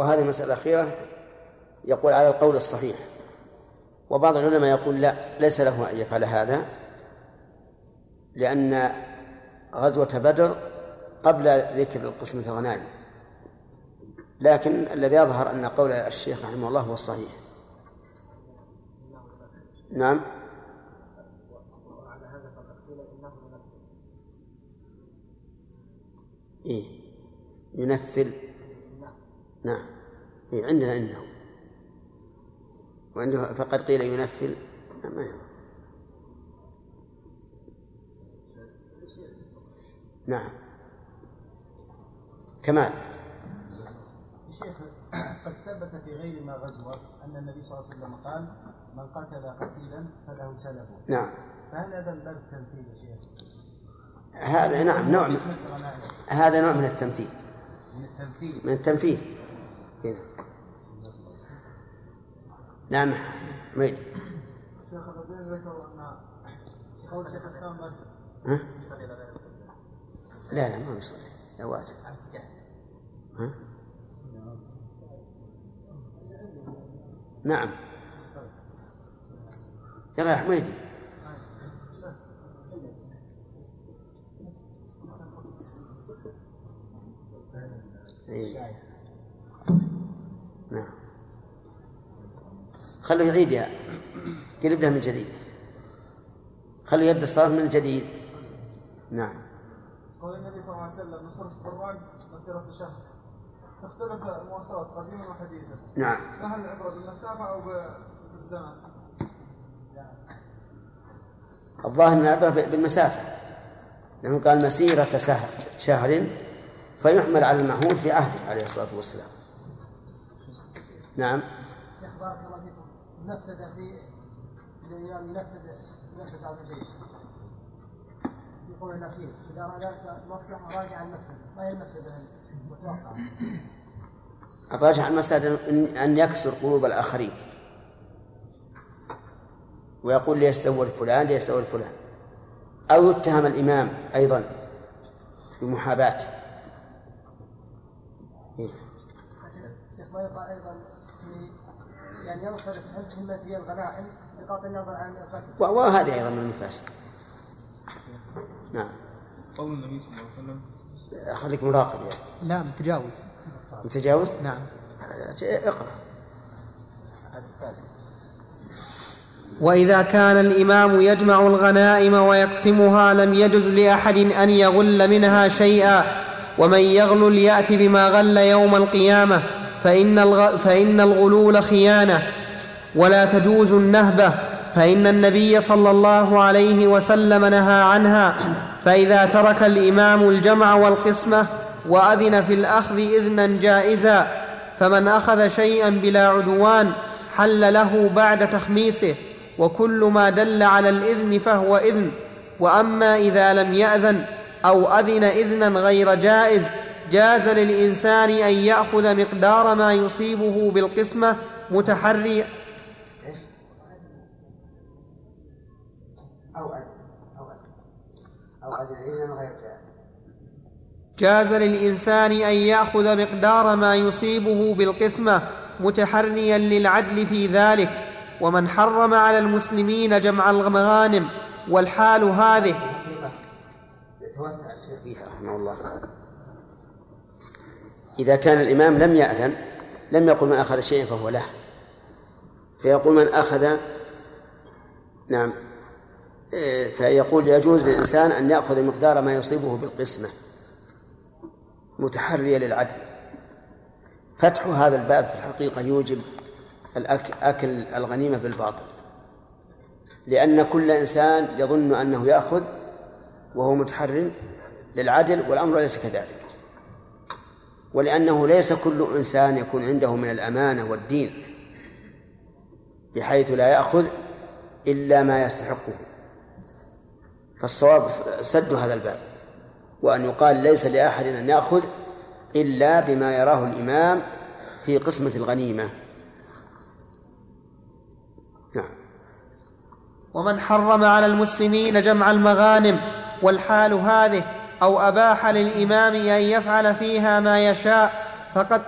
وهذه المسألة الأخيرة يقول على القول الصحيح. وبعض العلماء يقول لا ليس له أن يفعل هذا لأن غزوة بدر قبل ذكر القسمة الغنائم. لكن الذي يظهر أن قول الشيخ رحمه الله هو الصحيح. نعم. إيه. ينفل نعم. إيه عندنا إنه وعنده فقد قيل ينفل. ما نعم. كمال. شيخ قد ثبت في غير ما غزوة أن النبي صلى الله عليه وسلم قال من قتل قتيلا فله سلبه نعم. فهل هذا من باب التمثيل يا شيخ؟ هذا نعم نوع من هذا نوع من التمثيل. من التمثيل. من التمثيل. كذا. نعم ميد شيخ الذين ذكروا أن قول شيخ الإسلام ها؟ لا لا ما يصلي يا واسع. ها؟ نعم. يلا يا حميدي إيه. نعم. خلوه يعيدها. قلب له من جديد. خلوه يبدأ الصلاة من جديد. نعم. قول النبي صلى الله عليه وسلم نصرت القرآن مسيرة شهر تختلف المواصلات قديما وحديثا. نعم. فهل العبرة بالمسافة أو بالزمن؟ الظاهر أن العبرة بالمسافة. لأنه قال مسيرة شهر شهر فيحمل على المعهود في عهده عليه الصلاة والسلام. نعم. شيخ بارك الله فيكم. المفسدة في ينفذ ينفذ هذا الجيش. في قول الاخير إذا اراد المصلحه راجع المفسدة. ما هي المفسدة؟ المتوقعه الراجح المسألة أن يكسر قلوب الآخرين. ويقول ليستول فلان ليستول فلان. أو يتهم الإمام أيضا بمحاباة شيخ ما يقال أيضا يعني ينصرف همة هي الغنائم بغض النظر عن القتل وهذه أيضا من المفاسد نعم. قول النبي صلى الله عليه وسلم. خليك مراقب يعني. لا متجاوز. متجاوز؟ نعم. اقرأ. وإذا كان الإمام يجمع الغنائم ويقسمها لم يجز لأحد أن يغل منها شيئا ومن يغلل يأت بما غل يوم القيامة. فإن, الغ... فإن الغلول خيانة ولا تجوز النهبة فإن النبي صلى الله عليه وسلم نهى عنها فإذا ترك الإمام الجمع والقسمة وأذن في الأخذ إذنا جائزا فمن أخذ شيئا بلا عدوان حل له بعد تخميسه وكل ما دل على الإذن فهو إذن وأما إذا لم يأذن أو أذن إذنا غير جائز جاز للإنسان أن يأخذ مقدار ما يصيبه بالقسمة متحري جاز للإنسان أن يأخذ مقدار ما يصيبه بالقسمة متحريا للعدل في ذلك ومن حرم على المسلمين جمع المغانم والحال هذه. يتوسع الشيخ رحمه الله. إذا كان الإمام لم يأذن لم يقل من أخذ شيئا فهو له. فيقول من أخذ نعم إيه، فيقول يجوز للإنسان أن يأخذ مقدار ما يصيبه بالقسمة متحرية للعدل. فتح هذا الباب في الحقيقة يوجب أكل الغنيمة بالباطل. لأن كل إنسان يظن أنه يأخذ وهو متحر للعدل والأمر ليس كذلك. ولأنه ليس كل إنسان يكون عنده من الأمانة والدين بحيث لا يأخذ إلا ما يستحقه. فالصواب سد هذا الباب وأن يقال ليس لأحد أن يأخذ إلا بما يراه الإمام في قسمة الغنيمة. نعم. ومن حرم على المسلمين جمع المغانم والحال هذه أو أباح للإمام أن يفعل فيها ما يشاء فقد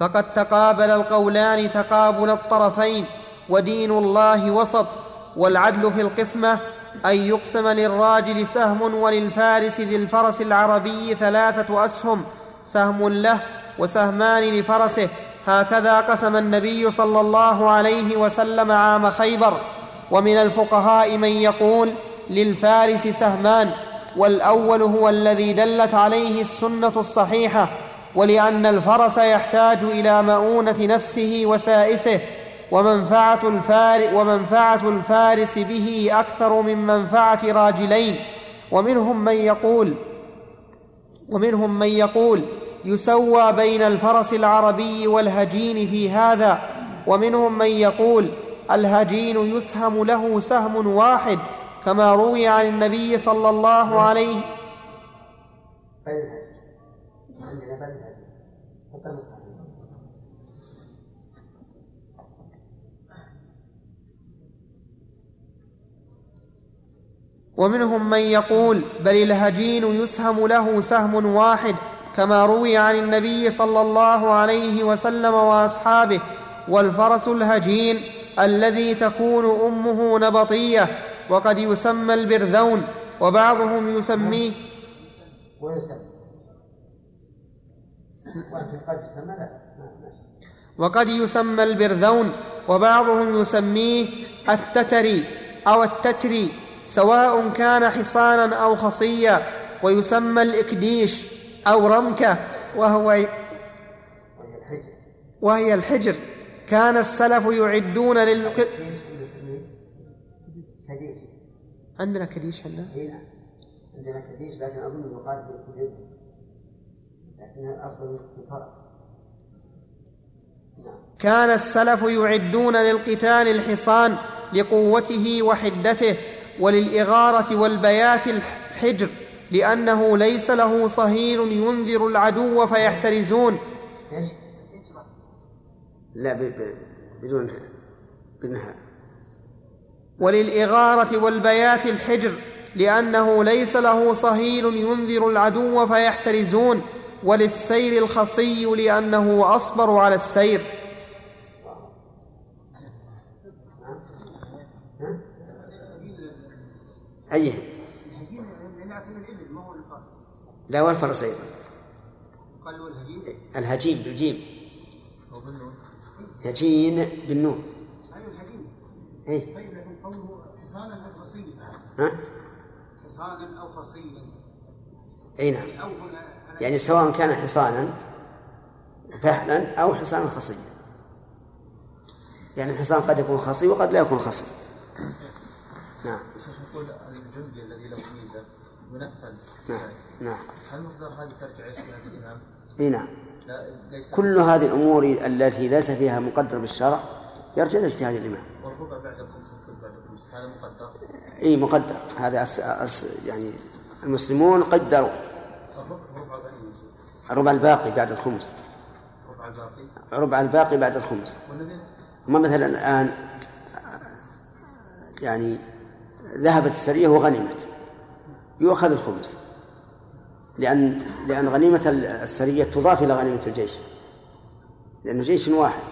فقد تقابل القولان تقابل الطرفين ودين الله وسط والعدل في القسمة أن يقسم للراجل سهم وللفارس ذي الفرس العربي ثلاثة أسهم سهم له وسهمان لفرسه هكذا قسم النبي صلى الله عليه وسلم عام خيبر ومن الفقهاء من يقول للفارس سهمان والأول هو الذي دلت عليه السنة الصحيحة ولأن الفرس يحتاج إلى مؤونة نفسه وسائسه ومنفعة, الفار ومنفعة الفارس به أكثر من منفعة راجلين ومنهم من يقول ومنهم من يقول يسوى بين الفرس العربي والهجين في هذا ومنهم من يقول الهجين يسهم له سهم واحد كما روي عن النبي صلى الله عليه ومنهم من يقول بل الهجين يسهم له سهم واحد كما روي عن النبي صلى الله عليه وسلم وأصحابه والفرس الهجين الذي تكون أمه نبطية وقد يسمى البرذون وبعضهم يسميه وقد يسمى البرذون وبعضهم يسميه التتري أو التتري سواء كان حصانا أو خصيا ويسمى الإكديش أو رمكة وهو وهي الحجر. كان السلف يعدون لل عندنا كديش عندنا عندنا كديش لكن أظن يقال بالكديش. لكنها أصلا الفرس. كان السلف يعدون للقتال الحصان لقوته وحدته وللإغارة والبيات الحجر لأنه ليس له صهيل ينذر العدو فيحترزون. لا بدون بالنهار وللإغارة والبيات الحجر لأنه ليس له صهيل ينذر العدو فيحترزون. وللسير الخصي لأنه أصبر على السير. أيه. لا والفرس أيضا. الهجين؟ بالجيم. هجين بالنون. أيوة الهجين. أي طيب لكن قوله حصانا أو خصيا. ها؟ حصانا أو خصيا. أي نعم. يعني سواء كان حصانا فعلا أو حصانا خصيا. يعني الحصان قد يكون خصي وقد لا يكون خصي. نعم. يقول الجندي الذي له ميزة ينفذ نعم نعم. هل مقدار هذه ترجع إلى الامام؟ إي نعم. كل هذه الأمور التي ليس فيها مقدر بالشرع يرجع إلى اجتهاد الإمام. والربع بعد الخمس والثلث بعد الخمس. هذا مقدر؟ إي مقدر. هذا أس أس يعني المسلمون قدروا. الربع الربع الباقي بعد الخمس. ربع الباقي؟ ربع الباقي بعد الخمس. ما مثلا الآن يعني ذهبت السرية وغنمت. يؤخذ الخمس. لأن لأن غنيمة السرية تضاف إلى غنيمة الجيش. لأنه جيش واحد.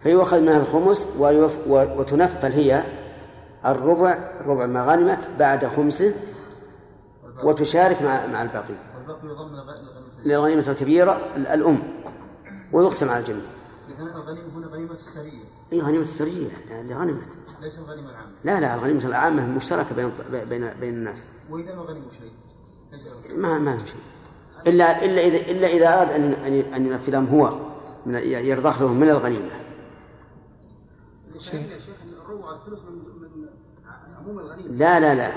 فيؤخذ منها الخمس وتنفل هي الربع ربع ما غنمت بعد خمسه وتشارك مع مع الباقي. للغنيمة الكبيرة الأم. ويقسم على الجميع. إذا الغنيمة هنا غنيمة السرية. إي غنيمة السرية. يعني غنمت. ليس الغنيمة العامة. لا لا الغنيمة العامة مشتركة بين بين بين الناس. وإذا ما غنموا شيء؟ ما ما شيء إلا إلا إذا إلا إذا أراد أن أن أن ينفذهم هو من يرضخ لهم من الغنيمة. شيء. لا لا لا.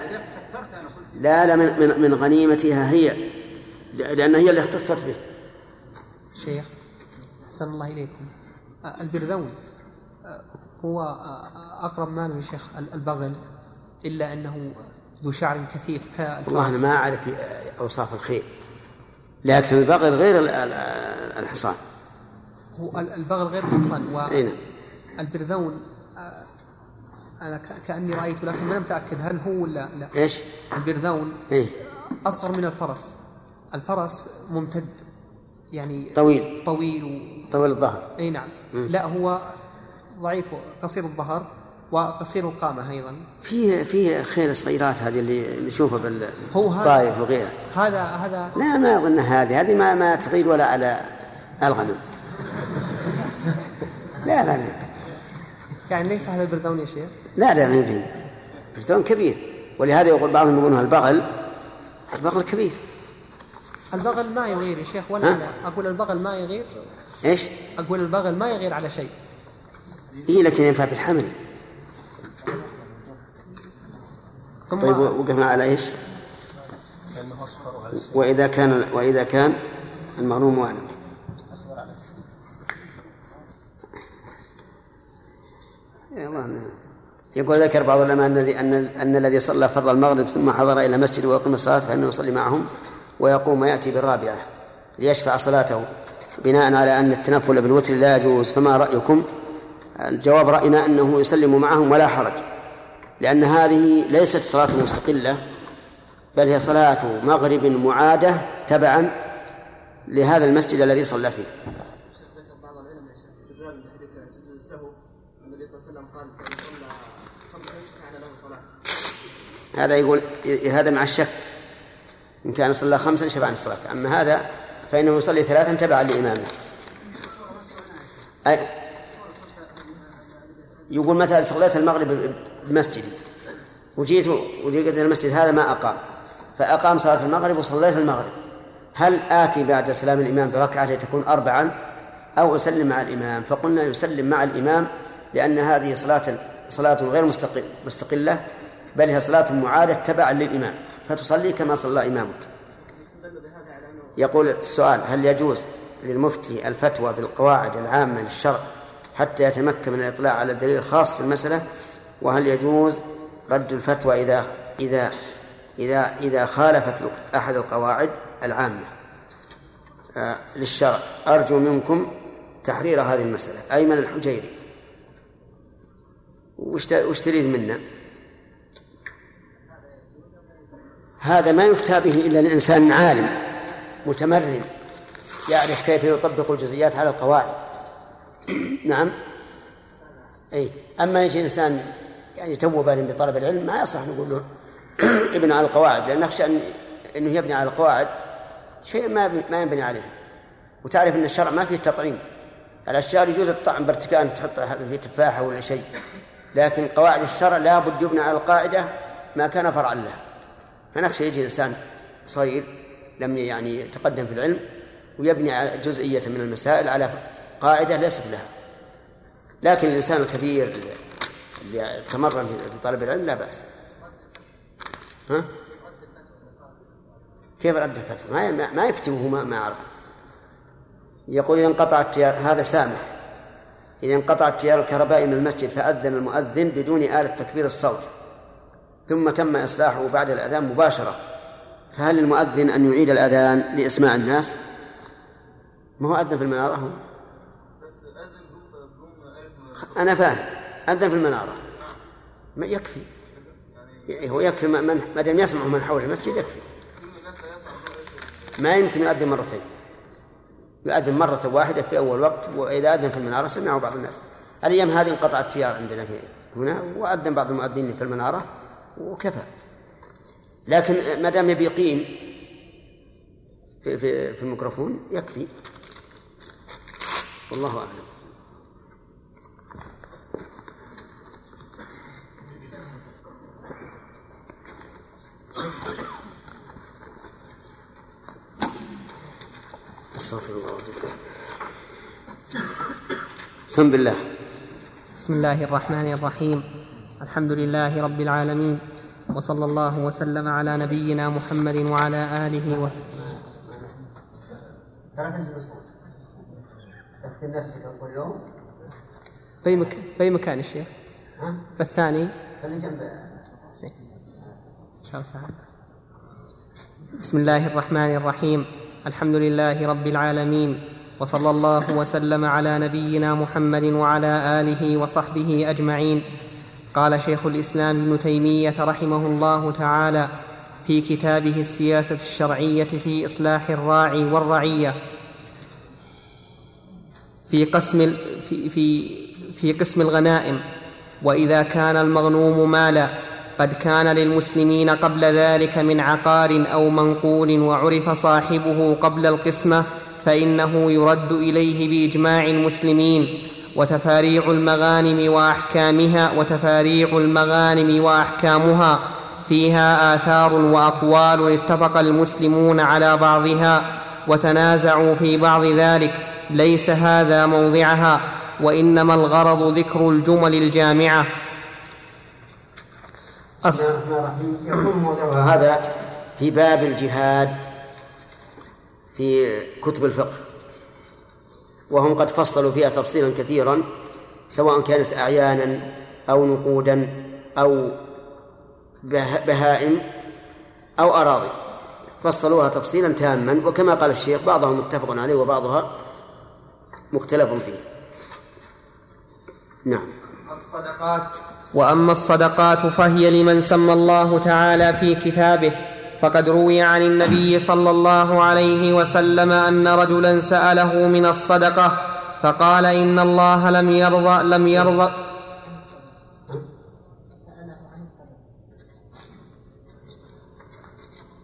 لا لا من من, من غنيمتها هي. لأن هي اللي اختصت به. شيخ أحسن الله إليكم. البرذون هو أقرب ماله شيخ البغل إلا أنه ذو شعر كثيف والله أنا ما أعرف أوصاف الخيل لكن البغل غير الحصان. هو البغل غير الحصان أين البرذون أنا ك- كأني رأيت لكن ما لم أتأكد هل هو ولا لا. إيش؟ البرذون إيه. أصغر من الفرس. الفرس ممتد يعني طويل. طويل و... طويل الظهر. أي نعم. مم. لا هو ضعيف قصير الظهر. وقصير القامه أيضا. في في خيل صغيرات هذه اللي نشوفها بالطائف وغيره. هذا هذا لا ما أظن هذه. هذه ما ما تغير ولا على الغنم. لا لا لا. يعني ليس هذا البرذون يا شيخ؟ لا لا ما في. برتون كبير. ولهذا يقول بعضهم يقولون البغل البغل كبير. البغل ما يغير يا شيخ ولا؟ أنا. أقول البغل ما يغير. إيش؟ أقول البغل ما يغير على شيء. اي لكن ينفع في الحمل ثم طيب وقفنا على إيش؟ وإذا كان وإذا كان المغنوم وأنا يقول ذكر بعض العلماء ان الذي أن أن الذي صلى فرض المغرب ثم حضر إلى مسجد ويقيم الصلاة فإنه يصلي معهم ويقوم ويأتي بالرابعة ليشفع صلاته بناء على أن التنفل بالوتر لا يجوز فما رأيكم؟ الجواب رأينا أنه يسلم معهم ولا حرج لأن هذه ليست صلاة مستقلة بل هي صلاة مغرب معادة تبعا لهذا المسجد الذي صلى فيه. هذا يقول هذا مع الشك. إن كان صلى خمسا شبع عن الصلاة. أما هذا فإنه يصلي ثلاثا تبعا لإمامه. أي يقول مثلا صليت المغرب بمسجدي وجيت وجيت المسجد هذا ما أقام. فأقام صلاة المغرب وصليت المغرب. هل آتي بعد سلام الإمام بركعة تكون أربعا؟ أو أسلم مع الإمام؟ فقلنا يسلم مع الإمام لأن هذه صلاة صلاة غير مستقل مستقلة بل هي صلاة معادة تبعا للإمام. فتصلي كما صلى إمامك. يقول السؤال هل يجوز للمفتي الفتوى بالقواعد العامة للشرع حتى يتمكن من الإطلاع على الدليل الخاص في المسألة؟ وهل يجوز رد الفتوى إذا إذا إذا إذا خالفت أحد القواعد العامة؟ آه، للشرع. أرجو منكم تحرير هذه المسألة. أيمن الحجيري. وش تريد منا؟ هذا ما يفتى به إلا الإنسان عالم متمرن يعرف كيف يطبق الجزئيات على القواعد. نعم. أي. أما يجي إنسان يعني تو بال بطلب العلم ما يصح نقول له ابني على القواعد لأن نخشى أن أنه يبني على القواعد شيء ما ما ينبني عليه. وتعرف أن الشرع ما فيه تطعيم. الأشجار يجوز الطعم برتكان تحطها في تفاحة ولا شيء. لكن قواعد الشرع لابد يبنى على القاعدة ما كان فرعا لها. فنخشى يجي إنسان صغير لم يعني يتقدم في العلم ويبني على جزئية من المسائل على قاعدة ليست لها. لكن الإنسان الكبير اللي- تمرن في طلب العلم لا بأس. ها؟ كيف رد الفتوى؟ ما ما- ما يفتي ما ما عرف يقول إذا انقطع التيار هذا سامح. إذا انقطع التيار الكهربائي من المسجد فأذن المؤذن بدون آلة تكبير الصوت. ثم تم إصلاحه بعد الأذان مباشرة. فهل المؤذن أن يعيد الأذان لإسماع الناس؟ ما هو أذن في المنارة هو؟ أنا فاهم. أذن في المنارة. ما يكفي. هو يكفي من ما دام يسمع من حول المسجد يكفي. ما يمكن يؤذن مرتين. يؤذن مرة واحدة في أول وقت وإذا أذن في المنارة سمعه بعض الناس. الأيام هذه انقطع التيار عندنا في هنا وأذن بعض المؤذنين في المنارة وكفى. لكن ما دام يبي يقيم في في في الميكروفون يكفي. والله أعلم. استغفر الله واتوب إليه. سم بالله بسم الله الرحمن الرحيم. الحمد لله رب العالمين. وصلى الله وسلم على نبينا محمد وعلى آله وصحبه. في مك... في مكان الشيخ ها؟ الثاني. خلي جنب. بسم الله الرحمن الرحيم. الحمد لله رب العالمين وصلى الله وسلم على نبينا محمد وعلى آله وصحبه أجمعين. قال شيخ الإسلام ابن تيمية رحمه الله تعالى في كتابه السياسة الشرعية في إصلاح الراعي والرعية. في قسم في في في قسم الغنائم وإذا كان المغنوم مالا قد كان للمسلمين قبل ذلك من عقار أو منقول وعرف صاحبه قبل القسمة فإنه يرد إليه بإجماع المسلمين وتفاريع المغانم وأحكامها وتفاريع المغانم وأحكامها فيها آثار وأقوال اتفق المسلمون على بعضها وتنازعوا في بعض ذلك ليس هذا موضعها وإنما الغرض ذكر الجمل الجامعة. أصل هذا في باب الجهاد في كتب الفقه وهم قد فصلوا فيها تفصيلا كثيرا سواء كانت أعيانا أو نقودا أو بهائم أو أراضي. فصلوها تفصيلا تاما وكما قال الشيخ بعضهم متفق عليه وبعضها مختلف فيه. نعم. الصدقات وأما الصدقات فهي لمن سمى الله تعالى في كتابه فقد روي عن النبي صلى الله عليه وسلم أن رجلا سأله من الصدقة فقال إن الله لم يرضى لم يرضى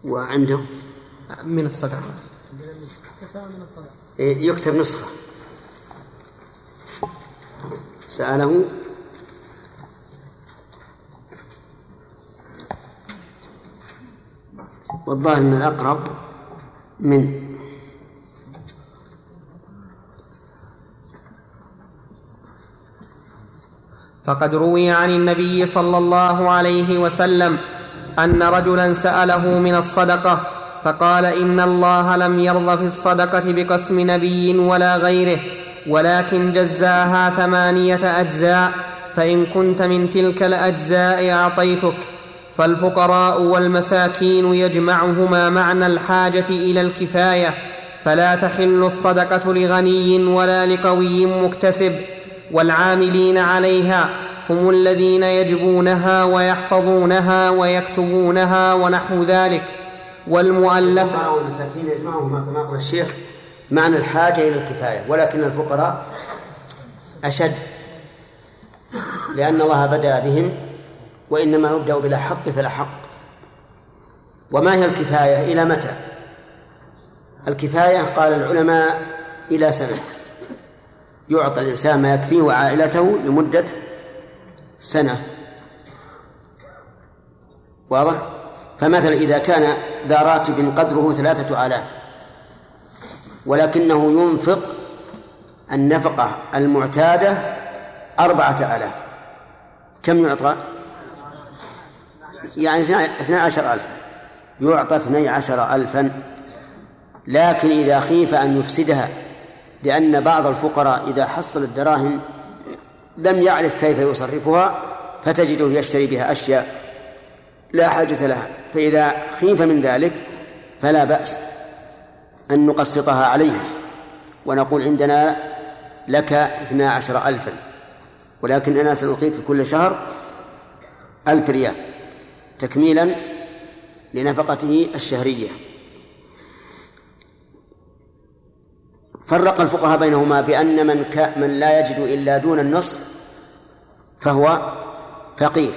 وعنده؟ من الصدقة. إيه، يكتب نسخة. سأله والظاهر أن الأقرب من فقد روي عن النبي صلى الله عليه وسلم أن رجلا سأله من الصدقة فقال إن الله لم يرض في الصدقة بقسم نبي ولا غيره ولكن جزاها ثمانية أجزاء فإن كنت من تلك الأجزاء أعطيتك. فالفقراء والمساكين يجمعهما معنى الحاجة إلى الكفاية فلا تحل الصدقة لغني ولا لقوي مكتسب والعاملين عليها هم الذين يجبونها ويحفظونها ويكتبونها ونحو ذلك والمؤلف والمساكين يجمعهما كما قال الشيخ معنى الحاجة إلى الكفاية ولكن الفقراء أشد لأن الله بدأ بهم وإنما يبدأ بلا حق فلا حق. وما هي الكفاية؟ إلى متى؟ الكفاية قال العلماء إلى سنة. يعطى الإنسان ما يكفيه وعائلته لمدة سنة. واضح؟ فمثلا إذا كان ذا راتب قدره ثلاثة آلاف ولكنه ينفق النفقة المعتادة أربعة آلاف كم يعطى؟ يعني اثنى عشر ألفا يعطى اثني عشر ألفا. لكن إذا خيف أن يفسدها لأن بعض الفقراء إذا حصل الدراهم لم يعرف كيف يصرفها فتجده يشتري بها أشياء لا حاجة لها. فإذا خيف من ذلك فلا بأس أن نقسطها عليه ونقول عندنا لك اثنا عشر ألفا. ولكن أنا سأعطيك كل شهر ألف ريال. تكميلا لنفقته الشهرية. فرق الفقهاء بينهما بأن من ك... من لا يجد إلا دون النصف فهو فقير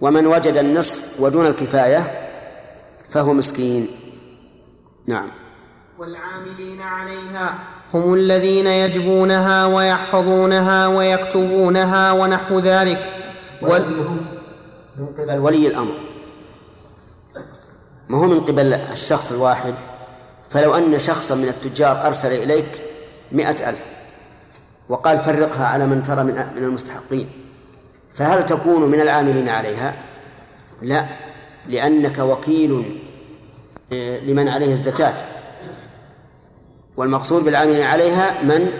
ومن وجد النصف ودون الكفاية فهو مسكين. نعم. والعاملين عليها هم الذين يجبونها ويحفظونها ويكتبونها ونحو ذلك. وال... من قبل ولي الأمر. ما هو من قبل الشخص الواحد؟ فلو أن شخصا من التجار أرسل إليك مئة ألف وقال فرقها على من ترى من المستحقين فهل تكون من العاملين عليها؟ لا لأنك وكيل آه، لمن عليه الزكاة. والمقصود بالعاملين عليها من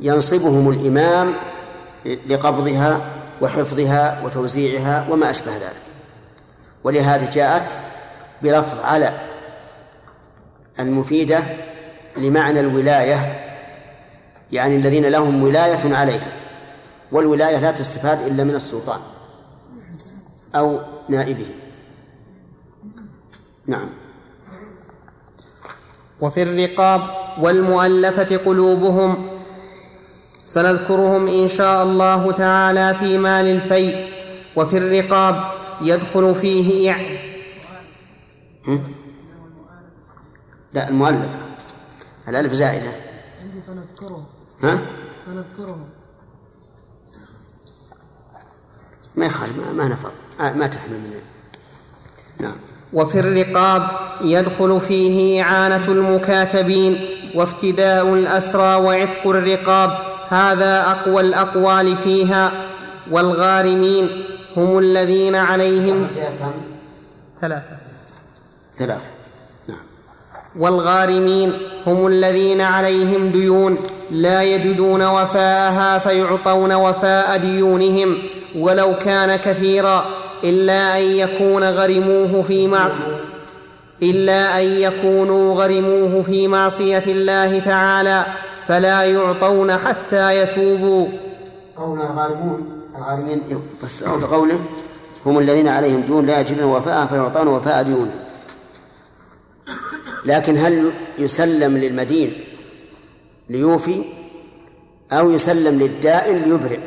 ينصبهم الإمام لقبضها وحفظها وتوزيعها وما أشبه ذلك. ولهذا جاءت بلفظ على المفيدة لمعنى الولاية يعني الذين لهم ولاية عليها والولاية لا تستفاد إلا من السلطان أو نائبه نعم. وفي الرقاب والمؤلفة قلوبهم سنذكرهم إن شاء الله تعالى في مال الفيء وفي الرقاب يدخل فيه. هم؟ لا المؤلفة الألف زائدة. عندي فنذكرهم. ها؟ فنذكرهم. ما يخالف ما, ما نفر. آه ما تحمل من نعم. وفي الرقاب يدخل فيه إعانة المكاتبين وافتداء الأسرى وعتق الرقاب. هذا أقوى الأقوال فيها والغارمين هم الذين عليهم ثلاثة. ثلاثة. نعم. والغارمين هم الذين عليهم ديون لا يجدون وفاءها فيعطون وفاء ديونهم ولو كان كثيرا إلا أن يكون غرموه في مع إلا أن يكونوا غرموه في معصية الله تعالى. فلا يعطون حتى يتوبوا. قول الغارمون الغارمين فسروا بقوله هم الذين عليهم ديون لا يجدون وفاء فيعطون وفاء ديونهم لكن هل يسلم للمدين ليوفي أو يسلم للدائن ليبرئ؟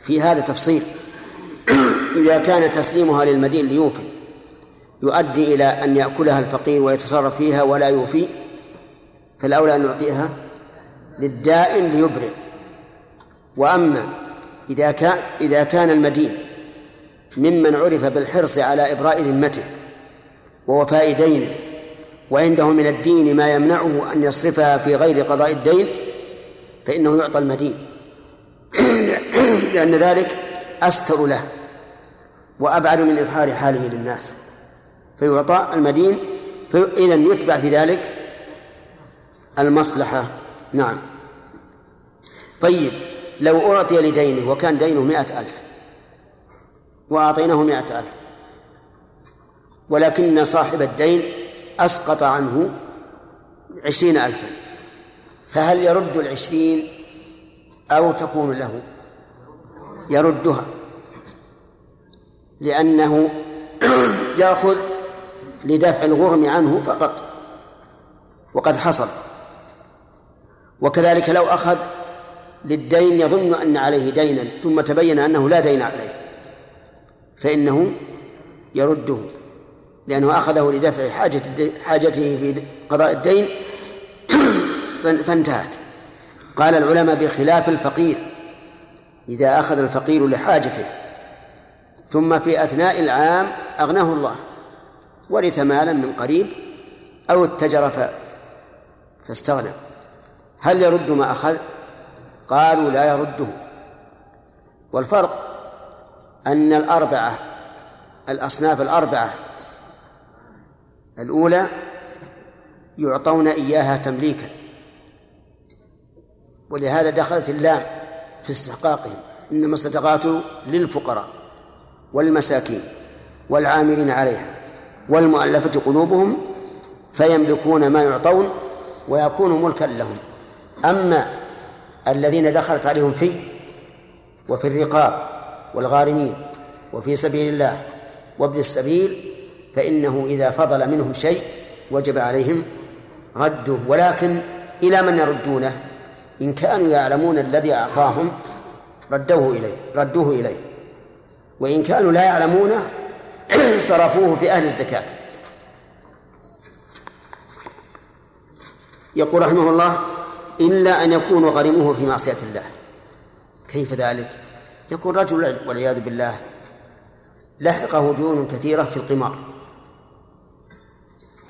في هذا تفصيل. إذا كان تسليمها للمدين ليوفي يؤدي إلى أن يأكلها الفقير ويتصرف فيها ولا يوفي فالأولى أن يعطيها للدائن ليبرئ وأما إذا كان إذا كان المدين ممن عرف بالحرص على إبراء ذمته ووفاء دينه وعنده من الدين ما يمنعه أن يصرفها في غير قضاء الدين فإنه يعطى المدين. لأن ذلك أستر له وأبعد من إظهار حاله للناس. فيعطى المدين إذا يتبع في ذلك المصلحة. نعم. طيب لو أعطي لدينه وكان دينه مائة ألف وأعطيناه مائة ألف ولكن صاحب الدين أسقط عنه عشرين ألفا فهل يرد العشرين أو تكون له؟ يردها لأنه يأخذ لدفع الغرم عنه فقط وقد حصل وكذلك لو أخذ للدين يظن أن عليه دينا ثم تبين أنه لا دين عليه. فإنه يرده لأنه أخذه لدفع حاجة حاجته في قضاء الدين. فانتهت. قال العلماء بخلاف الفقير إذا أخذ الفقير لحاجته ثم في أثناء العام أغناه الله ورث مالا من قريب أو اتجر فاستغنى. هل يرد ما أخذ؟ قالوا لا يرده. والفرق أن الأربعة الأصناف الأربعة الأولى يعطون إياها تمليكا. ولهذا دخلت اللام في استحقاقهم. إنما الصدقات للفقراء والمساكين والعاملين عليها والمؤلفة قلوبهم فيملكون ما يعطون ويكون ملكا لهم. أما الذين دخلت عليهم في وفي الرقاب والغارمين وفي سبيل الله وابن السبيل فإنه إذا فضل منهم شيء وجب عليهم رده. ولكن إلى من يردونه؟ إن كانوا يعلمون الذي أعطاهم ردوه إليه ردوه إليه. وإن كانوا لا يعلمونه صرفوه في أهل الزكاة. يقول رحمه الله إلا أن يكونوا غرموه في معصية الله. كيف ذلك؟ يكون رجل والعياذ بالله لحقه ديون كثيرة في القمار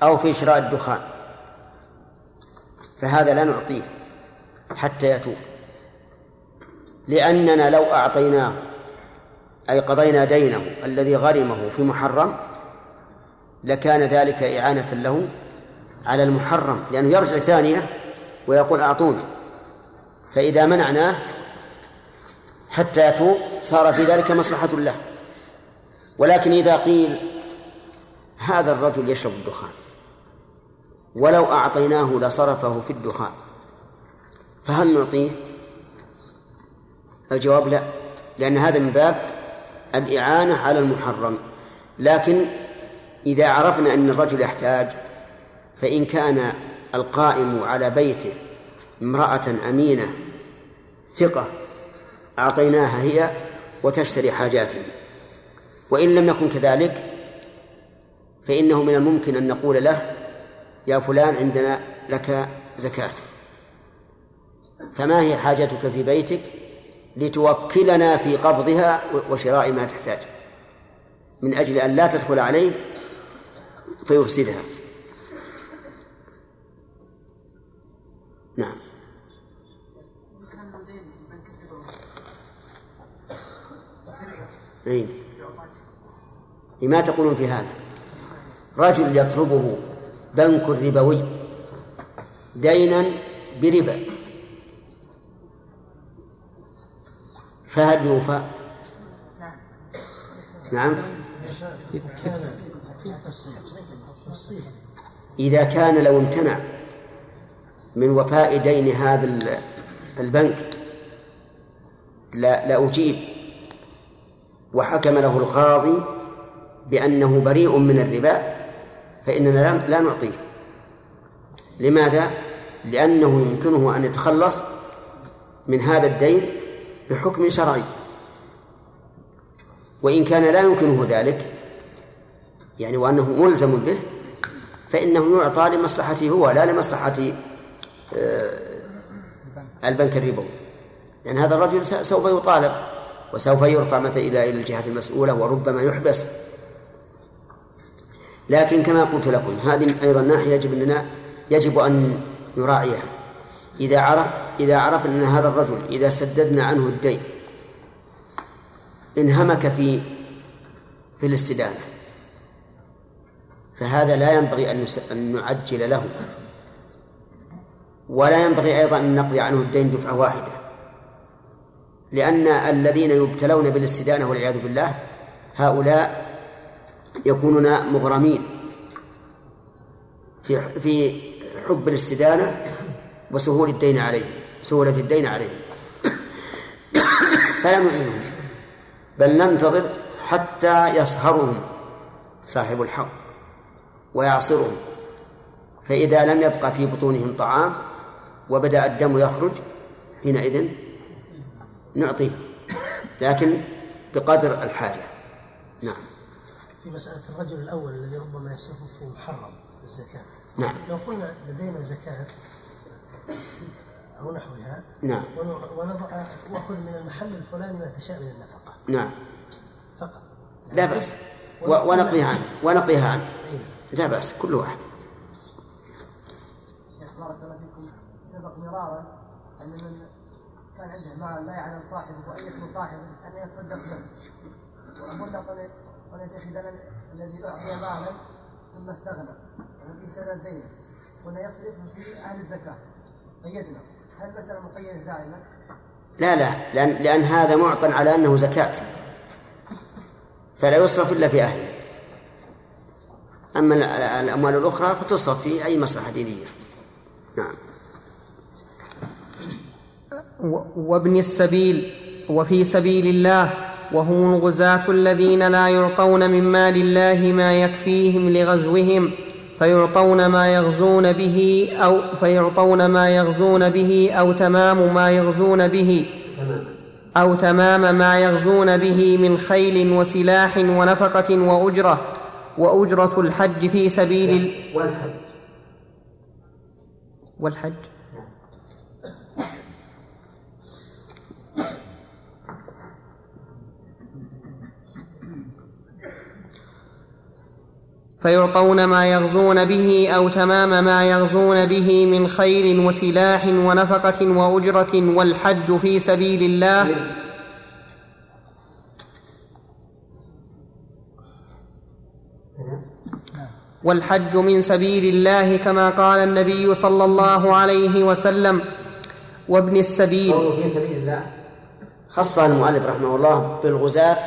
أو في شراء الدخان. فهذا لا نعطيه حتى يتوب. لأننا لو أعطيناه أي قضينا دينه الذي غرمه في محرم لكان ذلك إعانة له على المحرم. لأنه يرجع ثانية ويقول أعطوني فإذا منعناه حتى يتوب صار في ذلك مصلحة له. ولكن إذا قيل هذا الرجل يشرب الدخان ولو أعطيناه لصرفه في الدخان فهل نعطيه؟ الجواب لا لأن هذا من باب الإعانة على المحرم. لكن إذا عرفنا أن الرجل يحتاج فإن كان القائم على بيته امرأة أمينة ثقة أعطيناها هي وتشتري حاجاته وإن لم يكن كذلك فإنه من الممكن أن نقول له يا فلان عندنا لك زكاة. فما هي حاجتك في بيتك لتوكلنا في قبضها وشراء ما تحتاج؟ من أجل أن لا تدخل عليه فيفسدها نعم أي ما تقولون في هذا؟ رجل يطلبه بنك ربوي دينا بربا. فهل يوفى؟ نعم. إذا كان لو امتنع من وفاء دين هذا البنك لا لا أجيب. وحكم له القاضي بأنه بريء من الربا فإننا لا نعطيه. لماذا؟ لأنه يمكنه أن يتخلص من هذا الدين بحكم شرعي. وإن كان لا يمكنه ذلك يعني وأنه ملزم به فإنه يعطى لمصلحته هو لا لمصلحة آه، البنك الربوي لأن هذا الرجل سوف يطالب وسوف يرفع مثلا إلى الجهات المسؤولة وربما يحبس. لكن كما قلت لكم هذه أيضا ناحية يجب أننا يجب أن نراعيها. إذا عرف إذا عرف أن هذا الرجل إذا سددنا عنه الدين انهمك في في الاستدانة. فهذا لا ينبغي أن نعجل له. ولا ينبغي أيضا أن نقضي عنه الدين دفعة واحدة. لأن الذين يبتلون بالاستدانة والعياذ بالله هؤلاء يكونون مغرمين في في حب الاستدانة وسهول الدين عليه سهولة الدين عليه. فلا نعينهم بل ننتظر حتى يصهرهم صاحب الحق ويعصرهم. فإذا لم يبقى في بطونهم طعام وبدأ الدم يخرج حينئذ نعطيه لكن بقدر الحاجة. نعم. في مسألة الرجل الأول الذي ربما يصرف في محرم الزكاة. نعم. لو قلنا لدينا زكاة أو نحوها نعم. ونضع وأخذ من المحل الفلاني ما تشاء من النفقة. نعم. فقط. لا بأس. و- ونقضيها عنه. ونقضيها عنه. أي لا بأس. كل واحد. شيخ بارك الله فيكم. سبق مرارا أن من كان عنده مال لا يعلم صاحبه اي اسم صاحبه أن يتصدق به. وقلنا شيخ اذا الذي أعطي مالا ثم استغنى. وفي سنه دينه قلنا يصرف في أهل الزكاة. قيدنا. هل المساله مقيده دائما؟ لا لا. لأن, لأن هذا معطى على أنه زكاة. فلا يصرف إلا في أهله. أما ال- الأموال الأخرى فتصرف في أي مصلحة دينية. نعم. و- وابن السبيل وفي سبيل الله وهم الغزاة الذين لا يعطون من مال الله ما يكفيهم لغزوهم فيعطون ما يغزون به أو فيعطون ما يغزون به أو تمام ما يغزون به أو تمام ما يغزون به من خيل وسلاح ونفقة وأجرة وأجرة الحج في سبيل ال- والحج. والحج. فيعطون ما يغزون به أو تمام ما يغزون به من خيل وسلاح ونفقة وأجرة والحج في سبيل الله. والحج من سبيل الله كما قال النبي صلى الله عليه وسلم وابن السبيل. في سبيل الله. خصها المؤلف رحمه الله بالغزاة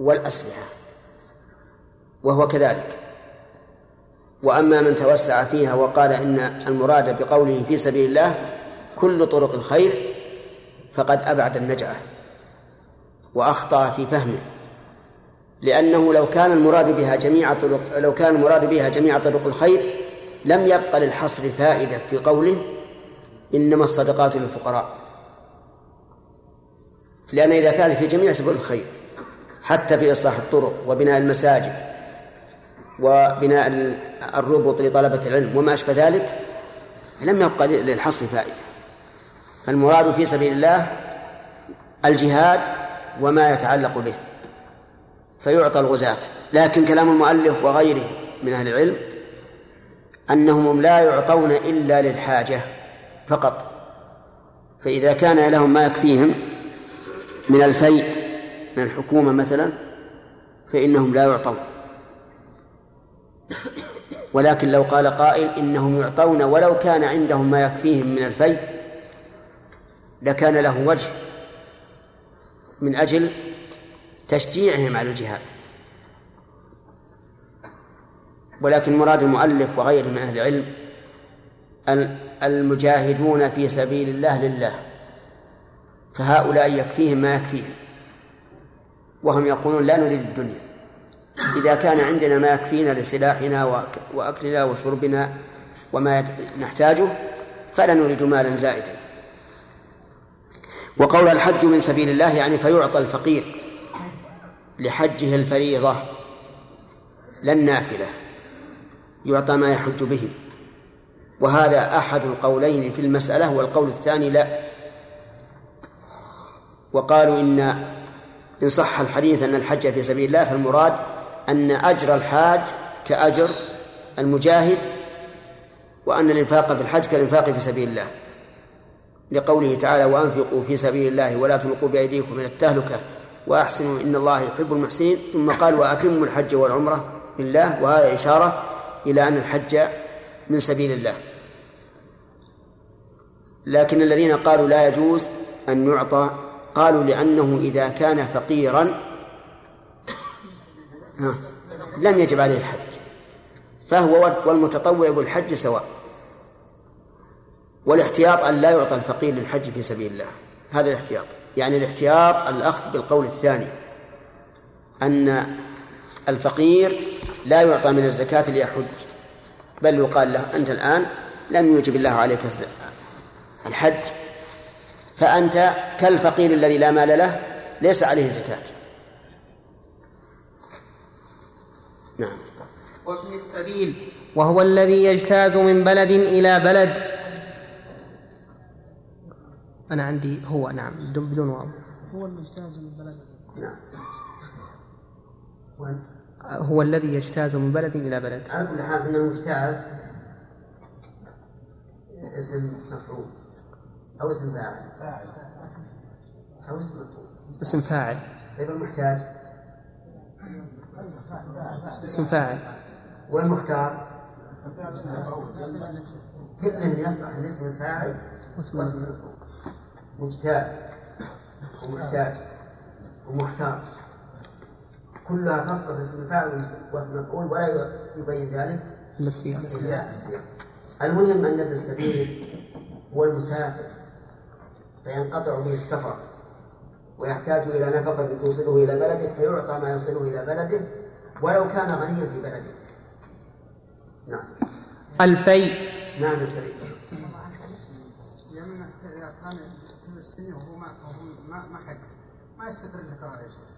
والأسلحة. وهو كذلك. وأما من توسع فيها وقال إن المراد بقوله في سبيل الله كل طرق الخير فقد أبعد النجعة وأخطأ في فهمه لأنه لو كان المراد بها جميع طرق لو كان المراد بها جميع طرق الخير لم يبقى للحصر فائدة في قوله إنما الصدقات للفقراء. لأن إذا كانت في جميع سبل الخير حتى في إصلاح الطرق وبناء المساجد وبناء الربط لطلبة العلم وما أشبه ذلك لم يبقى للحصر فائدة. فالمراد في سبيل الله الجهاد وما يتعلق به فيعطى الغزاة. لكن كلام المؤلف وغيره من أهل العلم أنهم لا يعطون إلا للحاجة فقط. فإذا كان لهم ما يكفيهم من الفيء من الحكومة مثلا فإنهم لا يعطون. ولكن لو قال قائل إنهم يعطون ولو كان عندهم ما يكفيهم من الفيء لكان له وجه من أجل تشجيعهم على الجهاد. ولكن مراد المؤلف وغيره من أهل العلم المجاهدون في سبيل الله لله فهؤلاء يكفيهم ما يكفيهم وهم يقولون لا نريد الدنيا. إذا كان عندنا ما يكفينا لسلاحنا وأكلنا وشربنا وما نحتاجه فلا نريد مالا زائدا. وقول الحج من سبيل الله يعني فيعطى الفقير لحجه الفريضة لا النافلة يعطى ما يحج به. وهذا أحد القولين في المسألة والقول الثاني لا. وقالوا إن إن صح الحديث أن الحج في سبيل الله فالمراد أن أجر الحاج كأجر المجاهد وأن الإنفاق في الحج كالإنفاق في سبيل الله. لقوله تعالى وأنفقوا في سبيل الله ولا تلقوا بأيديكم من التهلكة وأحسنوا إن الله يحب المحسنين. ثم قال وأتموا الحج والعمرة لله. وهذا إشارة إلى أن الحج من سبيل الله. لكن الذين قالوا لا يجوز أن يعطى قالوا لأنه إذا كان فقيرا لم يجب عليه الحج. فهو والمتطوع بالحج سواء. والاحتياط أن لا يعطى الفقير للحج في سبيل الله. هذا الاحتياط. يعني الاحتياط الأخذ بالقول الثاني. أن الفقير لا يعطى من الزكاة ليحج. بل يقال له أنت الآن لم يوجب الله عليك الحج. فأنت كالفقير الذي لا مال له ليس عليه زكاة. وابن السبيل وهو الذي يجتاز من بلد إلى بلد. أنا عندي هو نعم بدون واو. هو المجتاز من بلد. نعم. هو الذي يجتاز من بلد إلى بلد. على كل حال أن المجتاز اسم مفعول أو اسم فاعل. أو اسم مفعول. اسم فاعل. طيب المحتاج؟ اسم فاعل. والمختار كله يصلح الاسم الفاعل واسم المفعول. مجتاز. ومحتاج. ومختار. كلها تصلح اسم الفاعل واسم المفعول ولا يبين ذلك. إلا السياق المهم أن ابن السبيل هو المسافر فينقطع به السفر ويحتاج إلى نفقة توصله إلى بلده فيعطى ما يوصله إلى بلده ولو كان غنيا في بلده. نعم. الفيء. نعم شريك لأن إذا كان في السنة وهو ما يستقر الإقرار يا شيخ.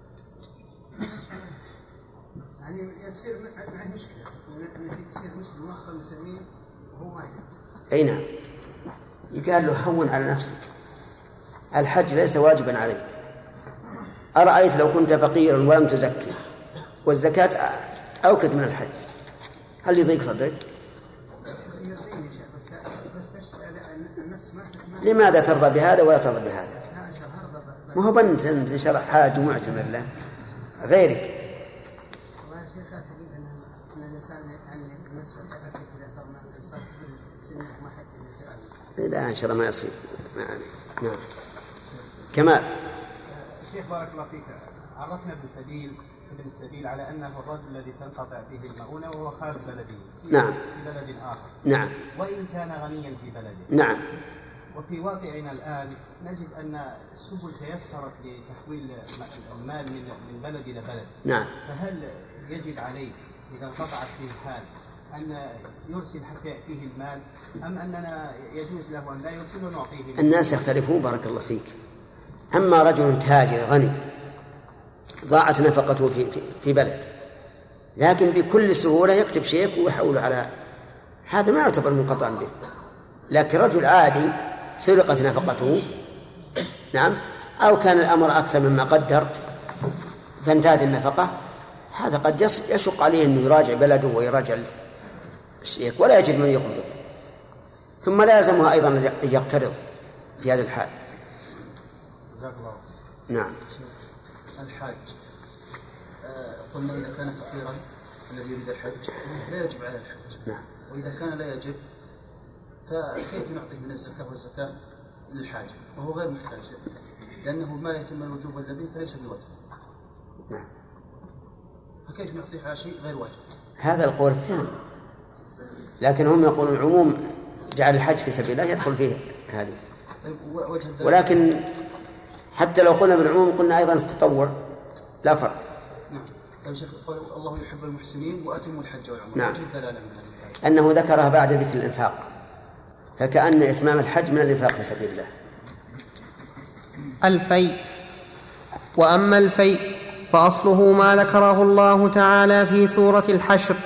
يعني يصير معه مشكلة تصير مسلم وسط المسلمين وهو ما يحج. أي نعم. يقال له هون على نفسك. الحج ليس واجبا عليك. أرأيت لو كنت فقيرا ولم تزكي والزكاة أوكد من الحج. هل يضيق صدرك؟ لماذا ترضى بهذا ولا ترضى بهذا؟ ما هو إن شاء الله حاج ومعتمر له غيرك. لا إن شاء الله ما يصير ما نعم كمال شيخ بارك الله فيك عرفنا ابن سبيل ابن السبيل على أنه الرجل الذي تنقطع فيه المؤونه وهو خارج بلده نعم. في بلد آخر. نعم. وإن كان غنيا في بلده. نعم. وفي واقعنا الآن نجد أن السبل تيسرت لتحويل المال من من بلد إلى بلد. نعم. فهل يجب عليه إذا انقطعت به الحال أن يرسل حتى يأتيه المال؟ أم أننا يجوز له أن لا يرسل ونعطيه؟ الناس يختلفون بارك الله فيك. أما رجل تاجر غني ضاعت نفقته في, في, في بلد. لكن بكل سهولة يكتب شيك ويحوله على هذا ما يعتبر منقطعا به. لكن رجل عادي سرقت نفقته نعم أو كان الأمر أكثر مما قدر فانتهت النفقة. هذا قد يشق عليه أنه يراجع بلده ويراجع الشيك ولا يجب من يقبضه. ثم لا يلزمها أيضا أن يقترض في هذه الحال. نعم. الحاج آه، قلنا إذا كان فقيرا الذي يريد الحج لا يجب عليه الحج. نعم. وإذا كان لا يجب فكيف نعطيه من الزكاة والزكاة للحاج؟ وهو غير محتاج لأنه ما يتم الوجوب إلا به فليس بواجب. نعم. فكيف نعطيه على شيء غير واجب؟ هذا القول الثاني لكن هم يقولون عموم جعل الحج في سبيل الله يدخل فيه هذه. طيب ولكن حتى لو قلنا بالعموم قلنا أيضا التطوع. لا فرق. نعم. طيب شيخ قال الله يحب المحسنين وأتموا الحج والعمرة. نعم. أنه ذكرها بعد ذكر الإنفاق. فكأن إتمام الحج من الإنفاق في سبيل الله. الفيء. وأما الفيء فأصله ما ذكره الله تعالى في سورة الحشر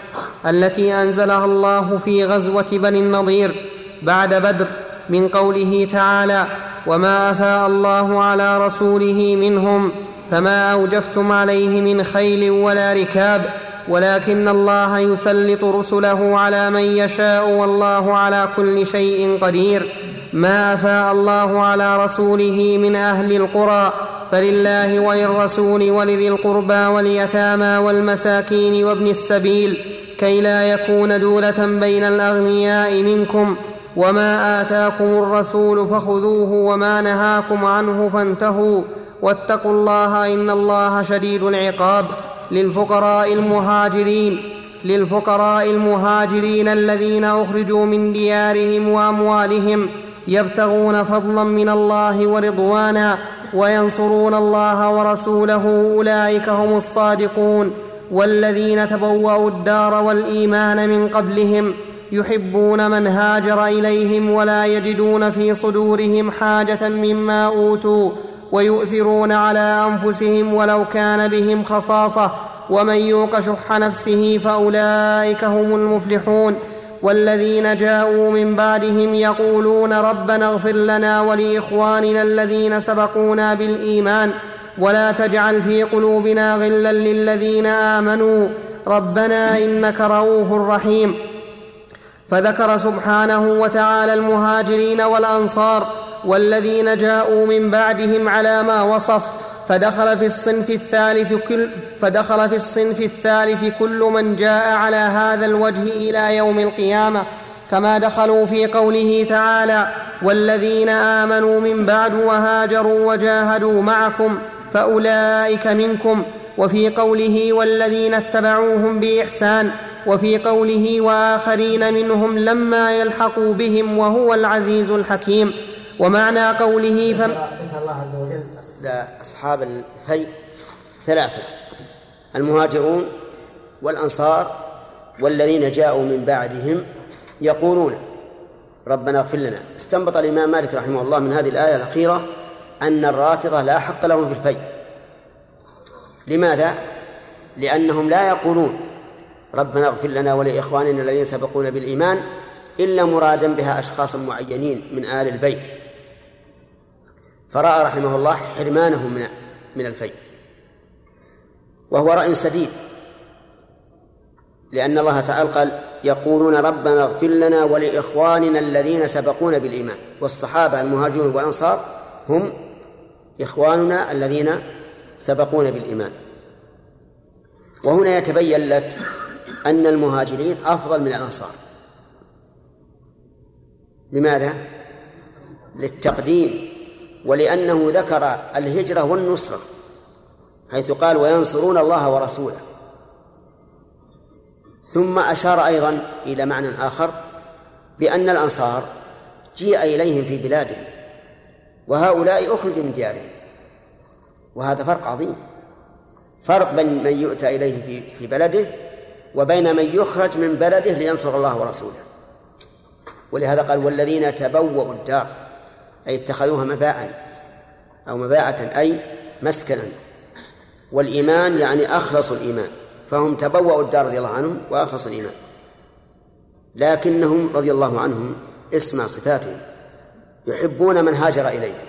التي أنزلها الله في غزوة بني النضير بعد بدر من قوله تعالى وما افاء الله على رسوله منهم فما اوجفتم عليه من خيل ولا ركاب ولكن الله يسلط رسله على من يشاء والله على كل شيء قدير ما افاء الله على رسوله من أهل القرى فلله وللرسول ولذي القربى واليتامى والمساكين وابن السبيل كي لا يكون دوله بين الاغنياء منكم وما اتاكم الرسول فخذوه وما نهاكم عنه فانتهوا واتقوا الله ان الله شديد العقاب للفقراء المهاجرين للفقراء المهاجرين الذين اخرجوا من ديارهم واموالهم يبتغون فضلا من الله ورضوانا وينصرون الله ورسوله اولئك هم الصادقون والذين تبوأوا الدار والإيمان من قبلهم يحبون من هاجر إليهم ولا يجدون في صدورهم حاجة مما أوتوا ويؤثرون على أنفسهم ولو كان بهم خصاصة. ومن يوق شح نفسه فأولئك هم المفلحون. والذين جاءوا من بعدهم يقولون ربنا اغفر لنا ولإخواننا الذين سبقونا بالإيمان. ولا تجعل في قلوبنا غلا للذين آمنوا. ربنا إنك رؤوف رحيم. فذكر سبحانه وتعالى المهاجرين والأنصار والذين جاءوا من بعدهم على ما وصف فدخل في الصنف الثالث كل فدخل في الصنف الثالث كل من جاء على هذا الوجه إلى يوم القيامة كما دخلوا في قوله تعالى والذين آمنوا من بعد وهاجروا وجاهدوا معكم فأولئك منكم. وفي قوله والذين اتبعوهم بإحسان وفي قوله وآخرين منهم لما يلحقوا بهم وهو العزيز الحكيم. ومعنى قوله فم ذكر الله عز وجل لأصحاب الفيء ثلاثة. المهاجرون والأنصار والذين جاءوا من بعدهم يقولون ربنا اغفر لنا. استنبط الإمام مالك رحمه الله من هذه الآية الأخيرة أن الرافضة لا حق لهم في الفيء. لماذا؟ لأنهم لا يقولون ربنا اغفر لنا ولإخواننا الذين سبقونا بالإيمان إلا مرادا بها أشخاصا معينين من آل البيت. فرأى رحمه الله حرمانهم من من الفيء. وهو رأي سديد. لأن الله تعالى قال يقولون ربنا اغفر لنا ولإخواننا الذين سبقونا بالإيمان. والصحابة المهاجرون والأنصار هم إخواننا الذين سبقونا بالإيمان. وهنا يتبين لك أن المهاجرين أفضل من الأنصار. لماذا؟ للتقديم ولأنه ذكر الهجرة والنصرة حيث قال وينصرون الله ورسوله ثم أشار أيضا إلى معنى آخر بأن الأنصار جيء إليهم في بلادهم وهؤلاء أخرجوا من ديارهم. وهذا فرق عظيم. فرق بين من يؤتى إليه في في بلده وبين من يخرج من بلده لينصر الله ورسوله. ولهذا قال والذين تبوأوا الدار أي اتخذوها مباء أو مباعة أي مسكنا. والإيمان يعني أخلصوا الإيمان فهم تبوأوا الدار رضي الله عنهم وأخلصوا الإيمان. لكنهم رضي الله عنهم اسمع صفاتهم يحبون من هاجر إليه.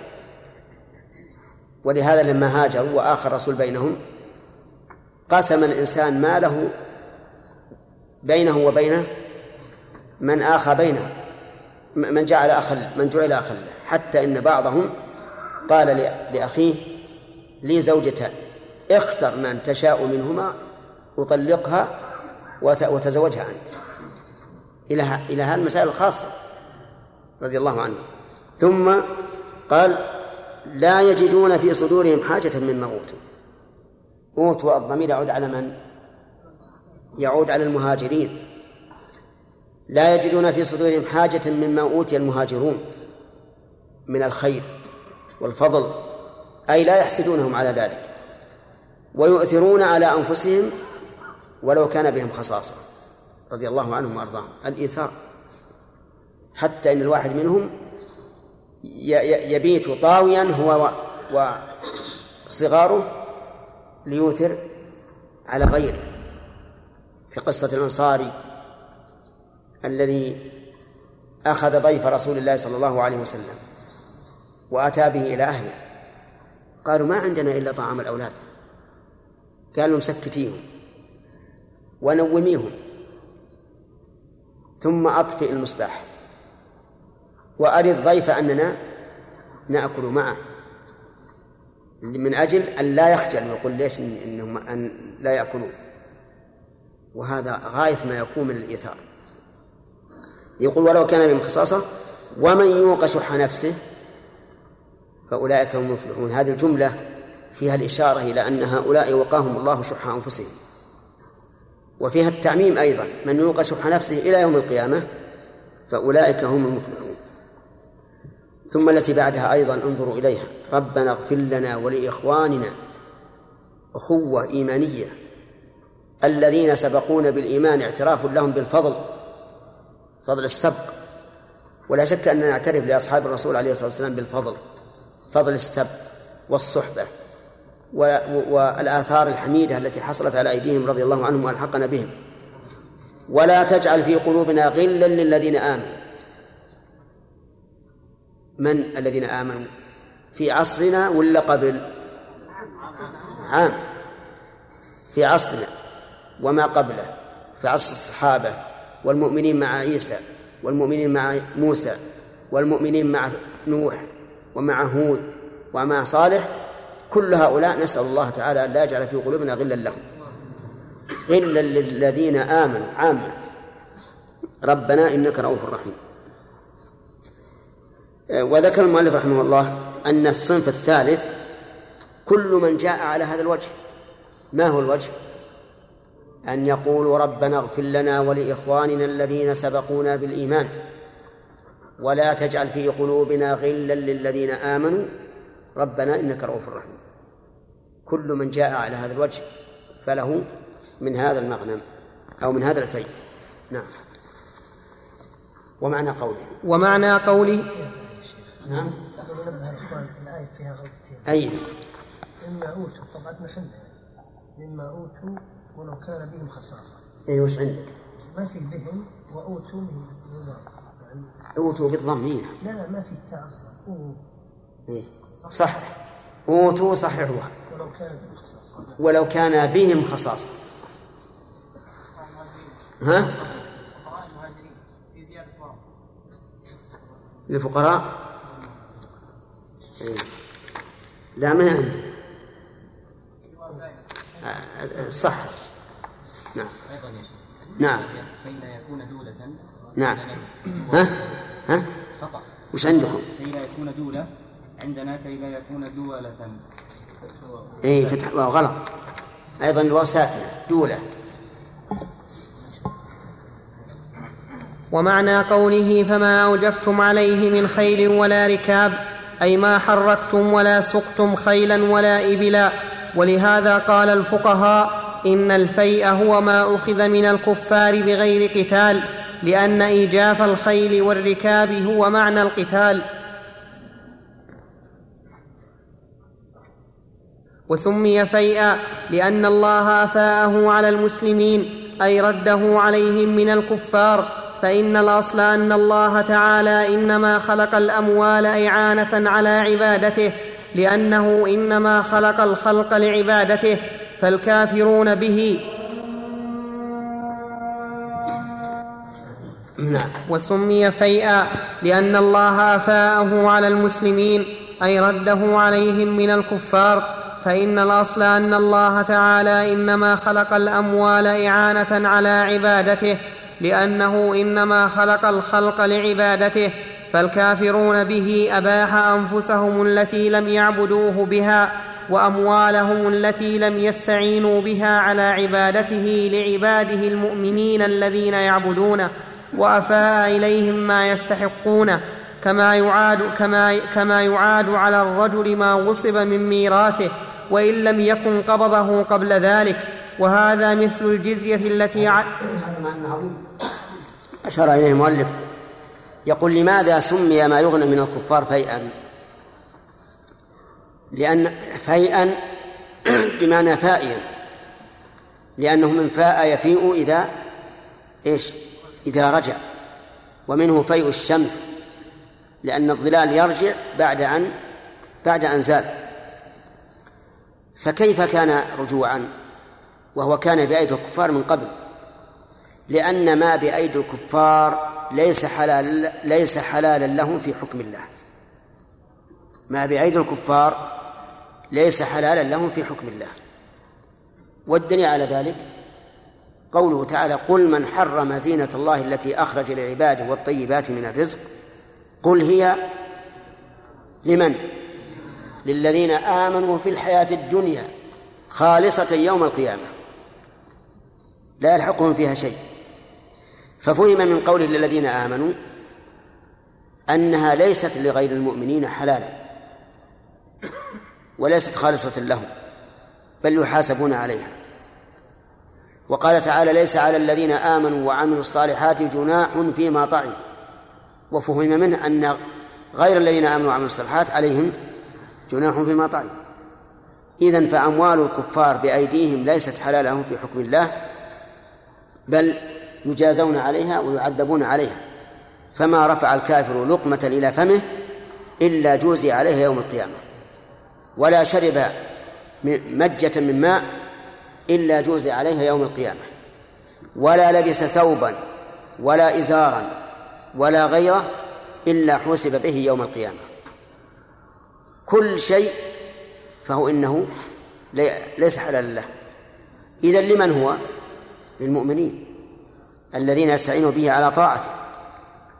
ولهذا لما هاجروا وآخر رسول بينهم قسم الإنسان ماله بينه وبينه من آخى بينه من جعل أخل من جعل أخا له حتى إن بعضهم قال لأخيه لي زوجتان اختر من تشاء منهما أطلقها وتزوجها أنت. إلى إلى هذه المسائل الخاصة رضي الله عنه. ثم قال لا يجدون في صدورهم حاجة مما أوتوا أوتوا الضمير يعود على من؟ يعود على المهاجرين. لا يجدون في صدورهم حاجة مما أوتي المهاجرون من الخير والفضل أي لا يحسدونهم على ذلك ويؤثرون على أنفسهم ولو كان بهم خصاصة رضي الله عنهم وأرضاهم. الإيثار حتى إن الواحد منهم يبيت طاويا هو وصغاره ليوثر على غيره. في قصة الأنصاري الذي أخذ ضيف رسول الله صلى الله عليه وسلم وأتى به إلى أهله. قالوا ما عندنا إلا طعام الأولاد. قال لهم سكتيهم ونوميهم ثم أطفئ المصباح وأري الضيف أننا نأكل معه من أجل أن لا يخجل ويقول ليش إنهم أن لا يأكلون. وهذا غاية ما يكون من الإيثار. يقول ولو كان بهم خصاصة ومن يوق شح نفسه فأولئك هم المفلحون. هذه الجملة فيها الإشارة إلى أن هؤلاء وقاهم الله شح أنفسهم. وفيها التعميم أيضا من يوق شح نفسه إلى يوم القيامة فأولئك هم المفلحون. ثم التي بعدها أيضا انظروا إليها. ربنا اغفر لنا ولإخواننا أخوة إيمانية. الذين سبقونا بالإيمان اعتراف لهم بالفضل فضل السبق. ولا شك أننا نعترف لأصحاب الرسول عليه الصلاة والسلام بالفضل فضل السبق والصحبة والآثار الحميدة التي حصلت على أيديهم رضي الله عنهم وألحقنا بهم. ولا تجعل في قلوبنا غلا للذين آمنوا. من الذين آمنوا؟ في عصرنا ولا قبل؟ عام. في عصرنا. وما قبله في عصر الصحابة والمؤمنين مع عيسى والمؤمنين مع موسى والمؤمنين مع نوح ومع هود ومع صالح كل هؤلاء نسأل الله تعالى أن لا يجعل في قلوبنا غلا لهم. غلا للذين آمنوا عامة. ربنا إنك رؤوف رحيم. وذكر المؤلف رحمه الله أن الصنف الثالث كل من جاء على هذا الوجه. ما هو الوجه؟ أن يقولوا ربنا اغفر لنا ولإخواننا الذين سبقونا بالإيمان ولا تجعل في قلوبنا غلا للذين آمنوا ربنا إنك رؤوف رحيم. كل من جاء على هذا الوجه فله من هذا المغنم أو من هذا الفيء نعم. ومعنى قوله. ومعنى قوله نعم. الآية فيها غلطتين أي. مما أوتوا طبعا محل مما أوتوا ولو كان بهم خصاصة. أي وش عندك؟ ما في بهم وأوتوا يعني أوتوا بالضم هنا لا لا ما في التاء أصلا. أوتوا. إيه. صح. أوتوا صححوها ولو كان بهم خصاصة. ولو كان بهم خصاصة. ها؟ للفقراء؟ إيه. لا ما عندي. آه، صح نعم أيضا يا شيخ نعم. كي لا يكون دولة نعم. ها؟ ها؟ خطأ وش عندكم؟ كي لا يكون دولة عندنا كي لا يكون دولة. اي فتح واو غلط. أيضا الواو ساكنة. دولة. ومعنى قوله فما اوجفتم عليه من خيل ولا ركاب أي ما حركتم ولا سقتم خيلا ولا ابلا. ولهذا قال الفقهاء إن الفيء هو ما أخذ من الكفار بغير قتال لأن إيجاف الخيل والركاب هو معنى القتال. وسمي فيئا لأن الله أفاءه على المسلمين أي رده عليهم من الكفار. فإن الأصل أن الله تعالى إنما خلق الأموال إعانة على عبادته لأنه إنما خلق الخلق لعبادته. فالكافرون به. نعم. وسمي فيئا لأن الله آفاءه على المسلمين أي رده عليهم من الكفار. فإن الأصل أن الله تعالى إنما خلق الأموال إعانة على عبادته لأنه إنما خلق الخلق لعبادته. فالكافرون به أباح أنفسهم التي لم يعبدوه بها وأموالهم التي لم يستعينوا بها على عبادته لعباده المؤمنين الذين يعبدونه وأفاء إليهم ما يستحقونه كما يعاد كما كما يعاد على الرجل ما غصب من ميراثه وإن لم يكن قبضه قبل ذلك. وهذا مثل الجزية التي ع... أشار إليه المؤلف. يقول لماذا سمي ما يغنى من الكفار فيئا؟ لأن فيئا بمعنى فائيا. لأنه من فاء يفيء إذا إيش؟ إذا رجع. ومنه فيء الشمس. لأن الظلال يرجع بعد أن بعد أن زال. فكيف كان رجوعا؟ وهو كان بأيدي الكفار من قبل. لأن ما بأيدي الكفار ليس حلال ليس حلالا لهم في حكم الله. ما بأيدي الكفار ليس حلالا لهم في حكم الله. والدليل على ذلك قوله تعالى قل من حرم زينة الله التي أخرج لعباده والطيبات من الرزق قل هي لمن؟ للذين آمنوا في الحياة الدنيا خالصة يوم القيامة. لا يلحقهم فيها شيء. ففهم من قوله للذين آمنوا أنها ليست لغير المؤمنين حلالا. وليست خالصة لهم بل يحاسبون عليها. وقال تعالى ليس على الذين آمنوا وعملوا الصالحات جناح فيما طعموا. وفهم منه أن غير الذين آمنوا وعملوا الصالحات عليهم جناح فيما طعموا. إذن فأموال الكفار بأيديهم ليست حلالهم في حكم الله بل يجازون عليها ويعذبون عليها. فما رفع الكافر لقمة إلى فمه إلا جوزي عليها يوم القيامة. ولا شرب مجة من ماء إلا جوزي عليها يوم القيامة. ولا لبس ثوبا ولا إزارا ولا غيره إلا حوسب به يوم القيامة. كل شيء فهو إنه ليس حلال له. إذا لمن هو؟ للمؤمنين الذين يستعينوا به على طاعته.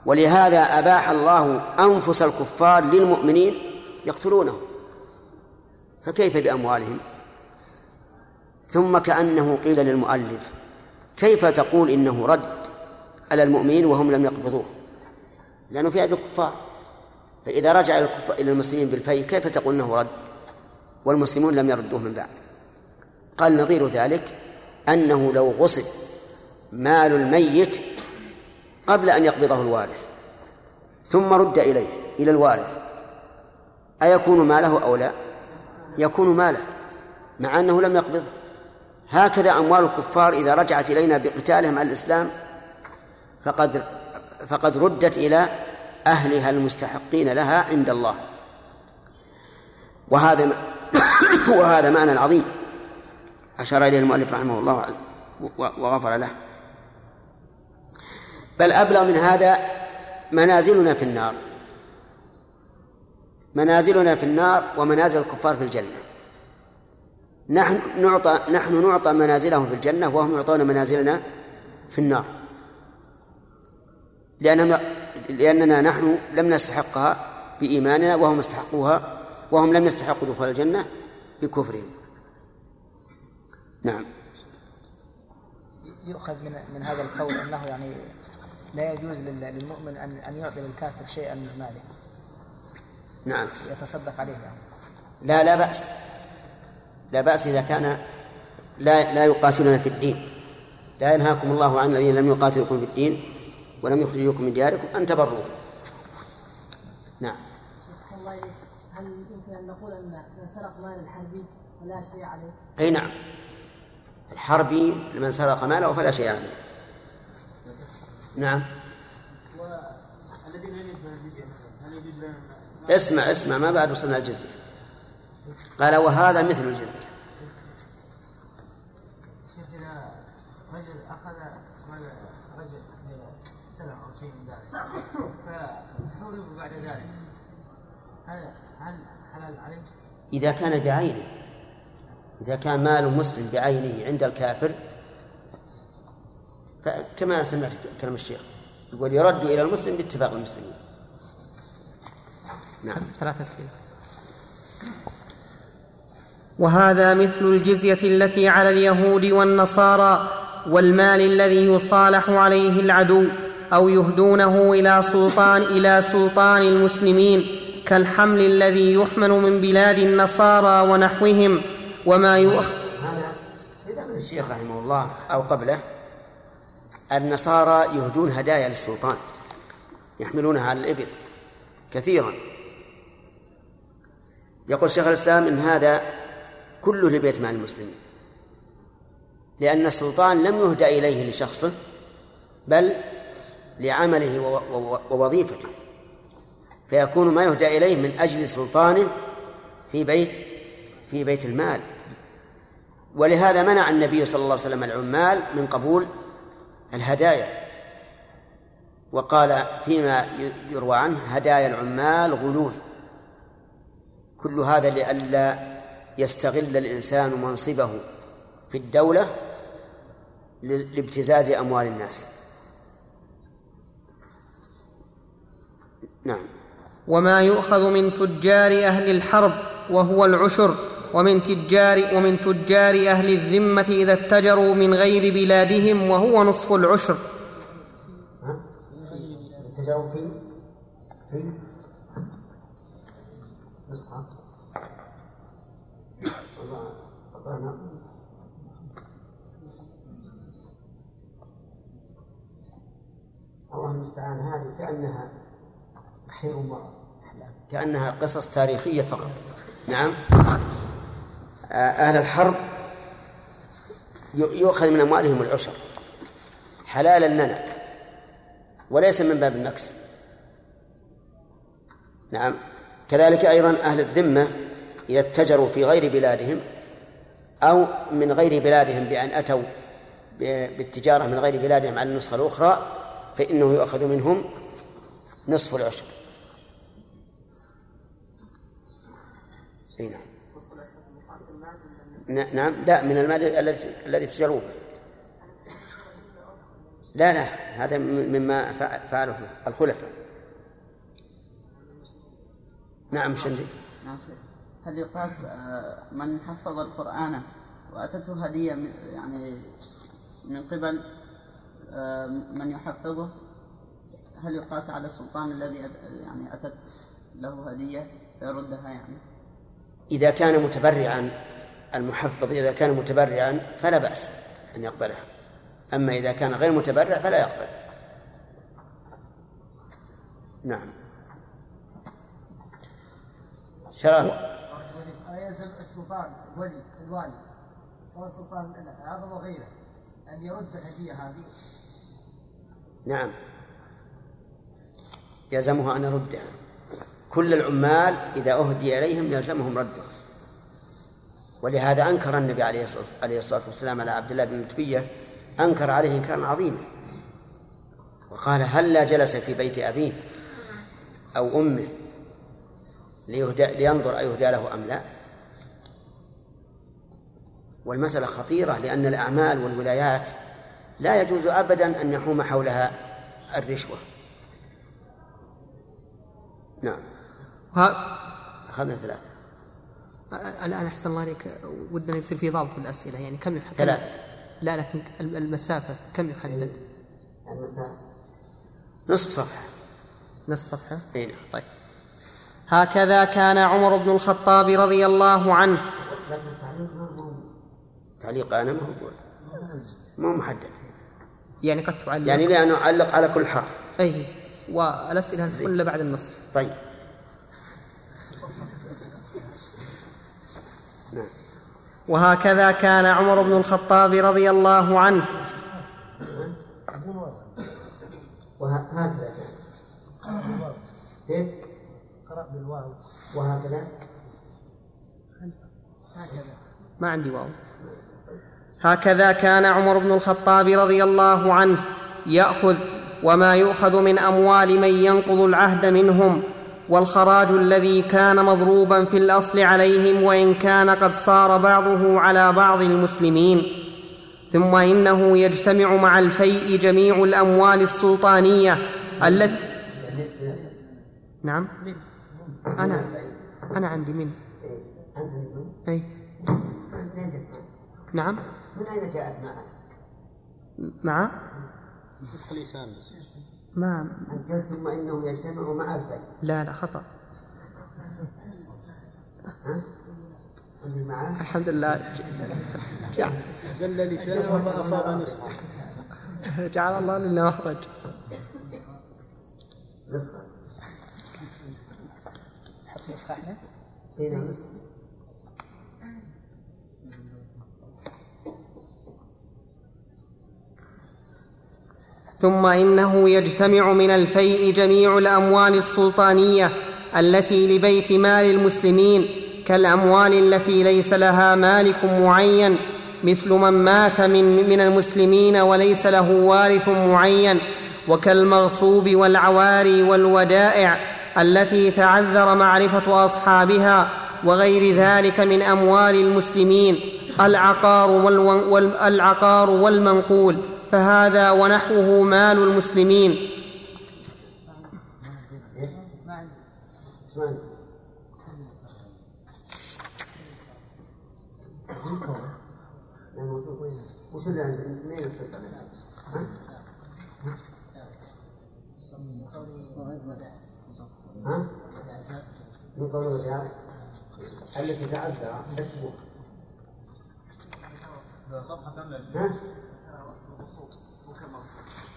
ولهذا أباح الله أنفس الكفار للمؤمنين يقتلونهم فكيف بأموالهم؟ ثم كأنه قيل للمؤلف كيف تقول إنه رد على المؤمنين وهم لم يقبضوه؟ لأنه في أيدي الكفار. فإذا رجع إلى المسلمين بالفي كيف تقول أنه رد؟ والمسلمون لم يردوه من بعد. قال نظير ذلك أنه لو غصب مال الميت قبل أن يقبضه الوارث ثم رد إليه إلى الوارث أيكون ماله أو لا؟ يكون ماله مع أنه لم يقبضه هكذا أموال الكفار إذا رجعت إلينا بقتالهم على الإسلام فقد فقد ردت إلى أهلها المستحقين لها عند الله. وهذا وهذا معنى عظيم. أشار إليه المؤلف رحمه الله وغفر له. بل أبلغ من هذا منازلنا في النار. منازلنا في النار ومنازل الكفار في الجنة. نحن نعطى نحن نعطى منازلهم في الجنة وهم يعطون منازلنا في النار. لأنهم لأننا نحن لم نستحقها بإيماننا وهم استحقوها وهم لم يستحقوا دخول الجنة بكفرهم. نعم. يؤخذ من من هذا القول أنه يعني لا يجوز لل- للمؤمن أن أن يعطي للكافر شيئا من ماله. نعم. يتصدق عليه يعني. لا لا بأس. لا بأس إذا كان لا لا يقاتلون في الدين. لا ينهاكم الله عن الذين لم يقاتلوكم في الدين ولم يخرجوكم من دياركم أن تبروهم. نعم. الله هل يمكن أن نقول أن من سرق مال الحربي فلا شيء عليه؟ أي نعم. الحربي لمن سرق ماله فلا شيء عليه. نعم والذين لم يدفعوا الجزية هل يجوز لهم اسمع اسمع ما بعد وصلنا الجزية قال وهذا مثل الجزية رجل أخذ رجل أو شيء من ذلك بعد ذلك هل هل حلال عليه؟ إذا كان بعينه إذا كان مال مسلم بعينه عند الكافر فكما سمعت كلام الشيخ يقول يرد إلى المسلم باتفاق المسلمين. نعم. ثلاث أسئلة. وهذا مثل الجزية التي على اليهود والنصارى والمال الذي يصالح عليه العدو أو يهدونه إلى سلطان إلى سلطان المسلمين كالحمل الذي يحمل من بلاد النصارى ونحوهم وما يؤخذ هذا من الشيخ رحمه الله أو قبله النصارى يهدون هدايا للسلطان يحملونها على الإبل كثيرا. يقول شيخ الإسلام إن هذا كله لبيت مال المسلمين. لأن السلطان لم يهدى إليه لشخصه بل لعمله ووظيفته. فيكون ما يهدى إليه من أجل سلطانه في بيت في بيت المال. ولهذا منع النبي صلى الله عليه وسلم العمال من قبول الهدايا. وقال فيما يروى عنه هدايا العمال غلول. كل هذا لئلا يستغل الإنسان منصبه في الدولة لابتزاز أموال الناس. نعم. وما يؤخذ من تجار أهل الحرب وهو العشر ومن تجار ومن تجار أهل الذمة إذا اتجروا من غير بلادهم وهو نصف العشر. التجاوب في؟ قطعنا الله المستعان. هذه كأنها أحير مرة. كأنها قصص تاريخية فقط. نعم. أهل الحرب يؤخذ من أموالهم العشر. حلالا لنا. وليس من باب النقص. نعم. كذلك أيضا أهل الذمة إذا اتجروا في غير بلادهم أو من غير بلادهم بأن أتوا بالتجارة من غير بلادهم على النسخة الأخرى فإنه يؤخذ منهم نصف العشر. أي نعم. نعم لا من المال الذي الذي تجروا به. لا لا هذا مما فع- فعله الخلفاء. نعم شندي نعم. هل يقاس آه، من حفظ القرآن وأتته هدية من- يعني من قبل آه، من يحفظه؟ هل يقاس على السلطان الذي يعني أتت له هدية فيردها يعني؟ إذا كان متبرعا المحفظ إذا كان متبرعا فلا بأس أن يقبلها. أما إذا كان غير متبرع فلا يقبل. نعم. ألا يلزم السلطان الولي الوالي سواء السلطان الأعظم أو غيره. أن يرد الهدية هذه. نعم. يلزمه أن يردها. كل العمال إذا أهدي إليهم يلزمهم ردها. ولهذا أنكر النبي عليه الصلاة والسلام على عبد الله بن لتبية أنكر عليه إنكارا عظيما. وقال هلا جلس في بيت أبيه أو أمه ليهدى لينظر أيهدى له أم لا. والمسألة خطيرة لأن الأعمال والولايات لا يجوز أبدا أن يحوم حولها الرشوة. نعم. أخذنا ثلاثة. الآن أحسن الله عليك ودنا يصير في ضابط في الأسئلة يعني كم يحدد؟ ثلاثة. لا لكن المسافة كم يحدد؟ المسافة نصف صفحة. نصف صفحة؟ أي نعم. طيب. هكذا كان عمر بن الخطاب رضي الله عنه. تعليق أنا ما هو ما هو محدد. يعني قد تعلق. يعني لأنه أعلق على كل حرف. أي والأسئلة كلها بعد النصف طيب. نعم. وهكذا كان عمر بن الخطاب رضي الله عنه. وهكذا. كيف؟ قرأ بالواو. وهكذا. ما عندي واو. هكذا كان عمر بن الخطاب رضي الله عنه يأخذ وما يؤخذ من أموال من ينقض العهد منهم والخراج الذي كان مضروبا في الأصل عليهم وإن كان قد صار بعضه على بعض المسلمين. ثم إنه يجتمع مع الفيء جميع الأموال السلطانية التي نعم. أنا أنا عندي من اي نعم. من أين جاءت معك؟ مع؟ صدق لسان بس. ما. أنت قلت ثم إنه يجتمع مع الفيء لا لا خطأ. ها؟ عندي الحمد لله. جعل, زل لسانه فأصاب نصحه جعل الله لنا مخرج نسخة أين نسخة؟ ثم إنه يجتمع من الفيء جميع الأموال السلطانية التي لبيت مال المسلمين كالأموال التي ليس لها مالك معين مثل من مات من, من المسلمين وليس له وارث معين وكالمغصوب والعواري والودائع التي تعذر معرفة أصحابها وغير ذلك من أموال المسلمين العقار, والمنقول فهذا ونحوه مال المسلمين؟ وش؟ منين السلطة الآن؟ ها؟ ها؟ من قوله تعالى التي تعذر ها؟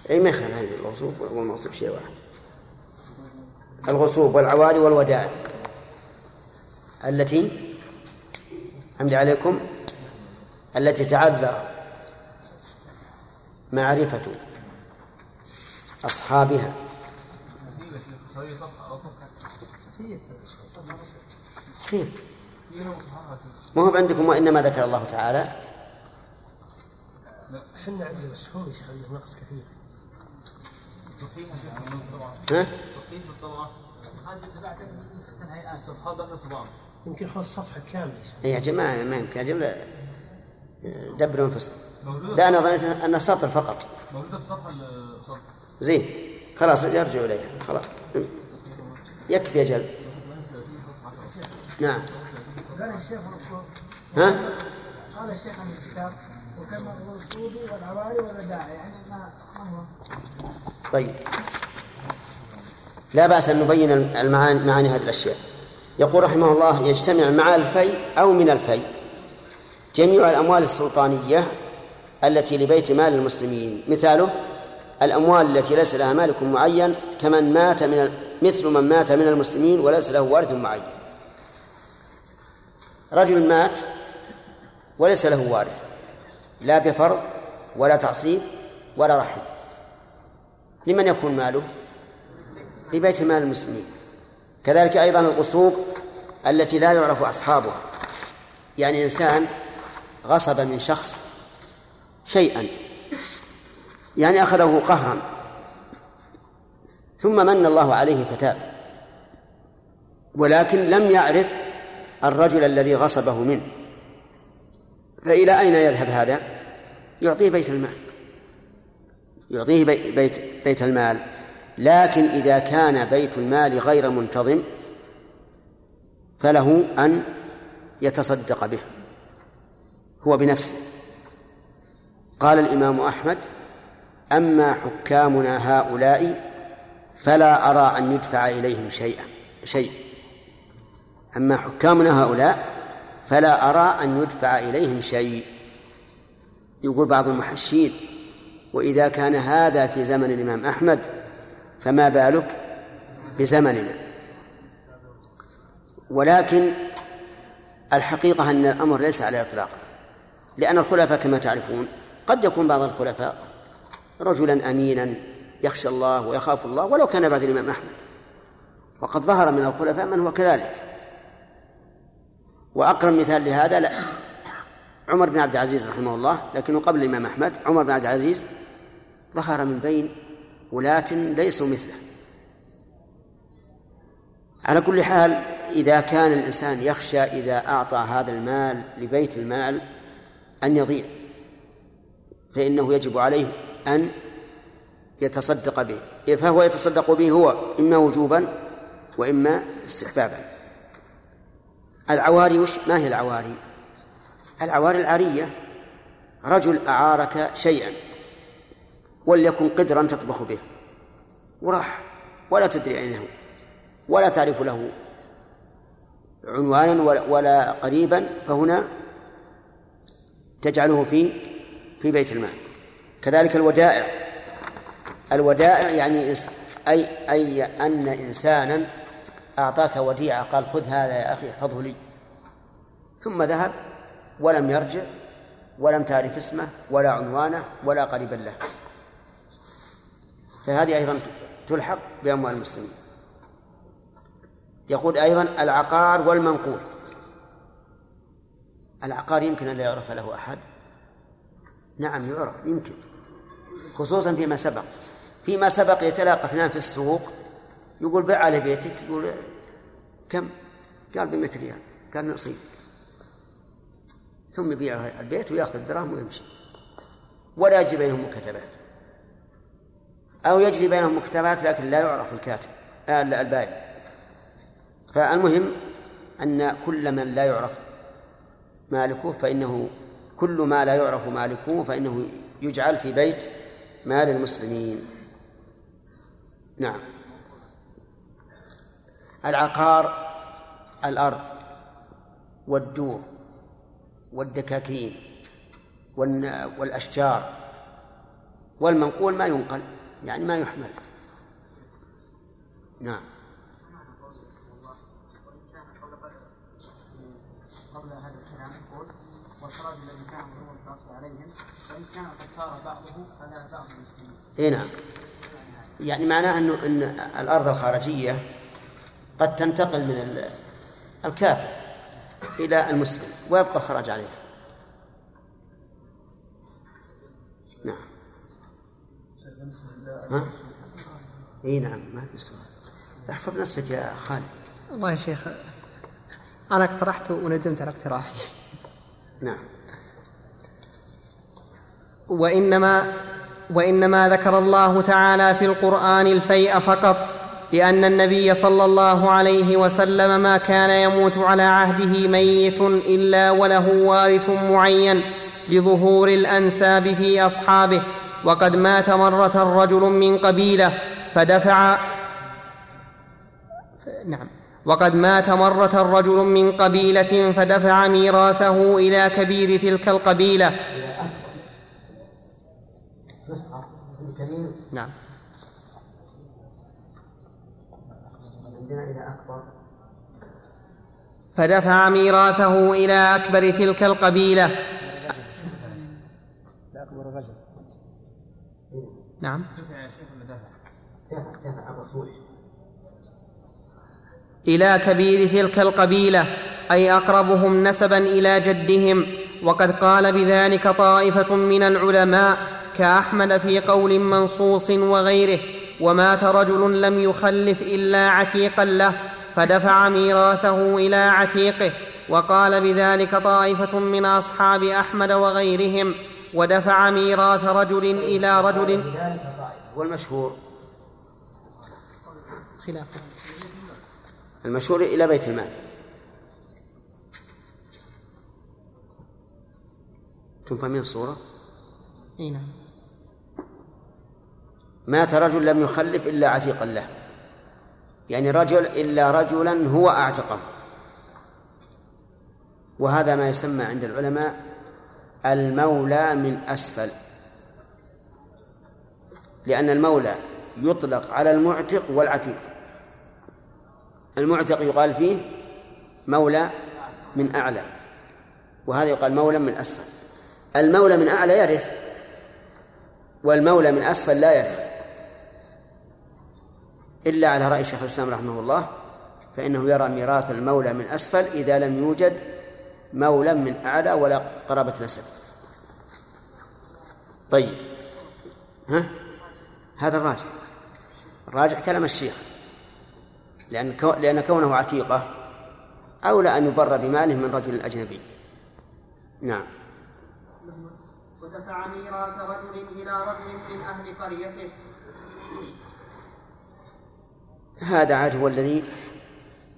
اي ما يخالف هذه الغصوب والمغصوب شيء واحد. الغصوب والعواري والودائع. التي حمد عليكم التي تعذر معرفة أصحابها. كيف؟ ما هو عندكم وإنما ذكر الله تعالى؟ إحنا عندنا هو يا شيخ عنده نقص كثير. ها؟ تصحيح الطبعة هذه تبعت نسخة الهيئات داخل الطبعة يمكن حول الصفحة كاملة يا شيخ. يا جماعة ما يمكن. أجل دبروا أنفسكم. موجودة؟ لا أنا ظنيت أن السطر فقط. موجودة في الصفحة الصفحة زين خلاص يرجعوا إليها. خلاص. يكفي أجل نعم. قال الشيخ ها؟ قال الشيخ عن الكتاب وكما الرسول والعواري والودائع يعني ما ما هو؟ طيب. لا بأس أن نبين المعاني معاني هذه الأشياء. يقول رحمه الله يجتمع مع الفي أو من الفي. جميع الأموال السلطانية التي لبيت مال المسلمين. مثاله الأموال التي ليس لها مالك معين كمن مات من مثل من مات من المسلمين وليس له وارث معين. رجل مات وليس له وارث. لا بفرض ولا تعصيب ولا رحم. لمن يكون ماله؟ لبيت مال المسلمين. كذلك أيضا الغصوب التي لا يعرف أصحابها. يعني إنسان غصب من شخص شيئا. يعني أخذه قهرا. ثم من الله عليه فتاب. ولكن لم يعرف الرجل الذي غصبه منه. فإلى أين يذهب هذا؟ يعطيه بيت المال. يعطيه بي- بيت بيت المال. لكن إذا كان بيت المال غير منتظم فله أن يتصدق به. هو بنفسه. قال الإمام أحمد أما حكامنا هؤلاء فلا أرى أن يدفع إليهم شيئا شيء. أما حكامنا هؤلاء فلا أرى أن يدفع إليهم شيء. يقول بعض المحشين وإذا كان هذا في زمن الإمام أحمد فما بالك بزمننا؟ ولكن الحقيقة أن الأمر ليس على إطلاق لأن الخلفاء كما تعرفون قد يكون بعض الخلفاء رجلا أمينا يخشى الله ويخاف الله ولو كان بعد الإمام أحمد. وقد ظهر من الخلفاء من هو كذلك. وأقرب مثال لهذا لا. عمر بن عبد العزيز رحمه الله لكنه قبل الإمام أحمد عمر بن عبد العزيز ظهر من بين ولاة ليسوا مثله. على كل حال إذا كان الإنسان يخشى إذا أعطى هذا المال لبيت المال أن يضيع فإنه يجب عليه أن يتصدق به. فهو يتصدق به هو إما وجوبا وإما استحبابا. العواري وش؟ ما هي العواري؟ العواري العارية رجل أعارك شيئا وليكن قدرا تطبخ به. وراح ولا تدري أين هو ولا تعرف له عنوانا ولا قريبا فهنا تجعله في في بيت المال. كذلك الودائع. الودائع يعني أي أي أن إنسانا أعطاك وديعة قال خذ هذا يا أخي احفظه لي. ثم ذهب ولم يرجع ولم تعرف اسمه ولا عنوانه ولا قريبا له. فهذه أيضا تلحق بأموال المسلمين. يقول أيضا العقار والمنقول. العقار يمكن أن لا يعرف له أحد؟ نعم يعرف يمكن خصوصا فيما سبق. فيما سبق يتلاقى اثنان في السوق يقول بيع على بيتك يقول كم؟ قال ب ريال قال نصيب. ثم يبيع البيت ويأخذ الدراهم ويمشي. ولا يجري بينهم مكتبات. أو يجري بينهم مكتبات لكن لا يعرف الكاتب آه البائع فالمهم أن كل من لا يعرف مالكه فإنه كل ما لا يعرف مالكه فإنه يجعل في بيت مال المسلمين. نعم العقار الأرض والدور والدكاكين والأشجار والمنقول ما ينقل يعني ما يحمل نعم قبل هذا الكلام يقول والخراج الذي كان هو القاصر عليهم وان كان قد صار بعضه على بعض المسلمين. اي نعم. يعني معناه إنه إن الأرض الخارجية قد تنتقل من الكافر إلى المسلم ويبقى الخراج عليه. نعم. ها؟ إي نعم ما في سؤال. احفظ نفسك يا خالد. والله يا شيخ أنا اقترحت وندمت على اقتراحي نعم وإنما وإنما ذكر الله تعالى في القرآن الفيء فقط لأن النبي صلى الله عليه وسلم ما كان يموت على عهده ميت إلا وله وارث معين لظهور الأنساب في أصحابه وقد مات مرة رجل من قبيلة فدفع نعم وقد مات مرة رجل من قبيلة فدفع ميراثه إلى كبير تلك القبيلة. نعم. فدفع ميراثه إلى أكبر تلك القبيلة. نعم. إلى كبير تلك القبيلة أي أقربهم نسبا إلى جدهم. وقد قال بذلك طائفة من العلماء كأحمد في قول منصوص وغيره ومات رجل لم يخلف إلا عتيقا له فدفع ميراثه إلى عتيقه وقال بذلك طائفة من أصحاب أحمد وغيرهم ودفع ميراث رجل إلى رجل. والمشهور؟ خلاف. المشهور إلى بيت المال. أنتم فاهمين الصورة؟ إي نعم. مات رجل لم يخلف إلا عتيقا له. يعني رجل إلا رجلا هو أعتقه. وهذا ما يسمى عند العلماء المولى من أسفل. لأن المولى يطلق على المعتق والعتيق. المعتق يقال فيه مولى من أعلى. وهذا يقال مولى من أسفل. المولى من أعلى يرث. والمولى من أسفل لا يرث. إلا على رأي شيخ الإسلام رحمه الله فإنه يرى ميراث المولى من أسفل إذا لم يوجد مولى من أعلى ولا قرابة نسب طيب. ها؟ هذا الراجح. الراجح كلام الشيخ. لأن لأن كونه عتيقة أولى أن يبر بماله من رجل أجنبي. نعم. ودفع ميراث رجل إلى رجل من أهل قريته. هذا عاد هو الذي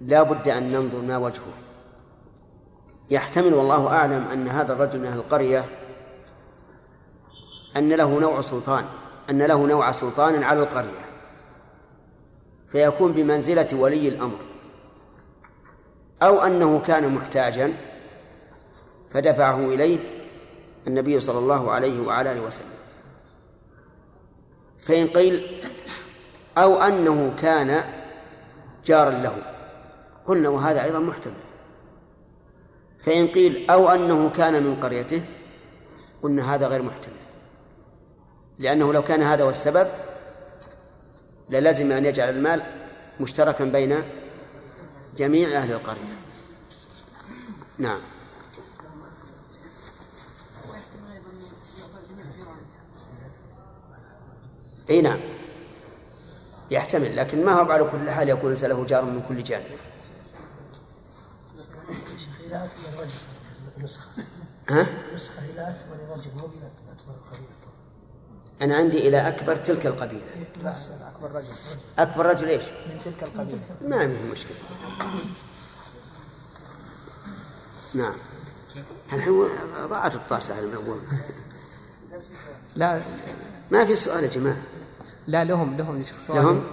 لا بد أن ننظر ما وجهه. يحتمل والله أعلم أن هذا الرجل من أهل القرية أن له نوع سلطان أن له نوع سلطان على القرية. فيكون بمنزلة ولي الأمر. أو أنه كان محتاجا فدفعه إليه النبي صلى الله عليه وعلى آله وسلم. فإن قيل أو أنه كان جارا له قلنا وهذا أيضا محتمل. فإن قيل أو أنه كان من قريته قلنا هذا غير محتمل. لأنه لو كان هذا هو السبب للزم أن يجعل المال مشتركا بين جميع أهل القرية. نعم. إي نعم. يحتمل لكن ما هو على كل حال يكون ليس له جار من كل جانب. نسخة ها؟ نسخة خلاف ولرجل مو أكبر قبيلة أنا عندي إلى أكبر تلك القبيلة. أكبر رجل أكبر رجل إيش؟ من تلك القبيلة ما فيه مشكلة. نعم. الحين ضاعت الطاسة على لا. ما في سؤال يا جماعة. لا لهم لهم شيخ سؤال لهم؟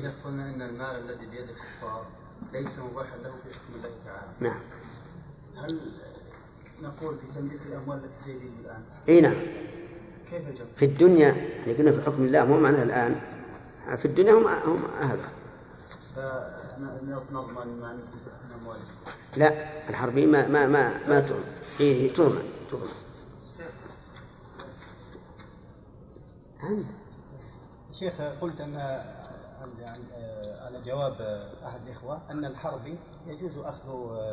شيخ قلنا إن المال الذي بيد الكفار ليس مباحا له في حكم الله تعالى. نعم. هل نقول في تمليك الأموال التي دي الآن؟ إي نعم. كيف الجمع؟ في الدنيا يعني قلنا في حكم الله مو معناها الآن. في الدنيا هم هم أهله فنضمن ما من اموالهم لا الحربيين ما ما ما ما تضمن إيه تضمن تضمن عند شيخ قلت أن على جواب أحد الإخوة أن الحربي يجوز أخذ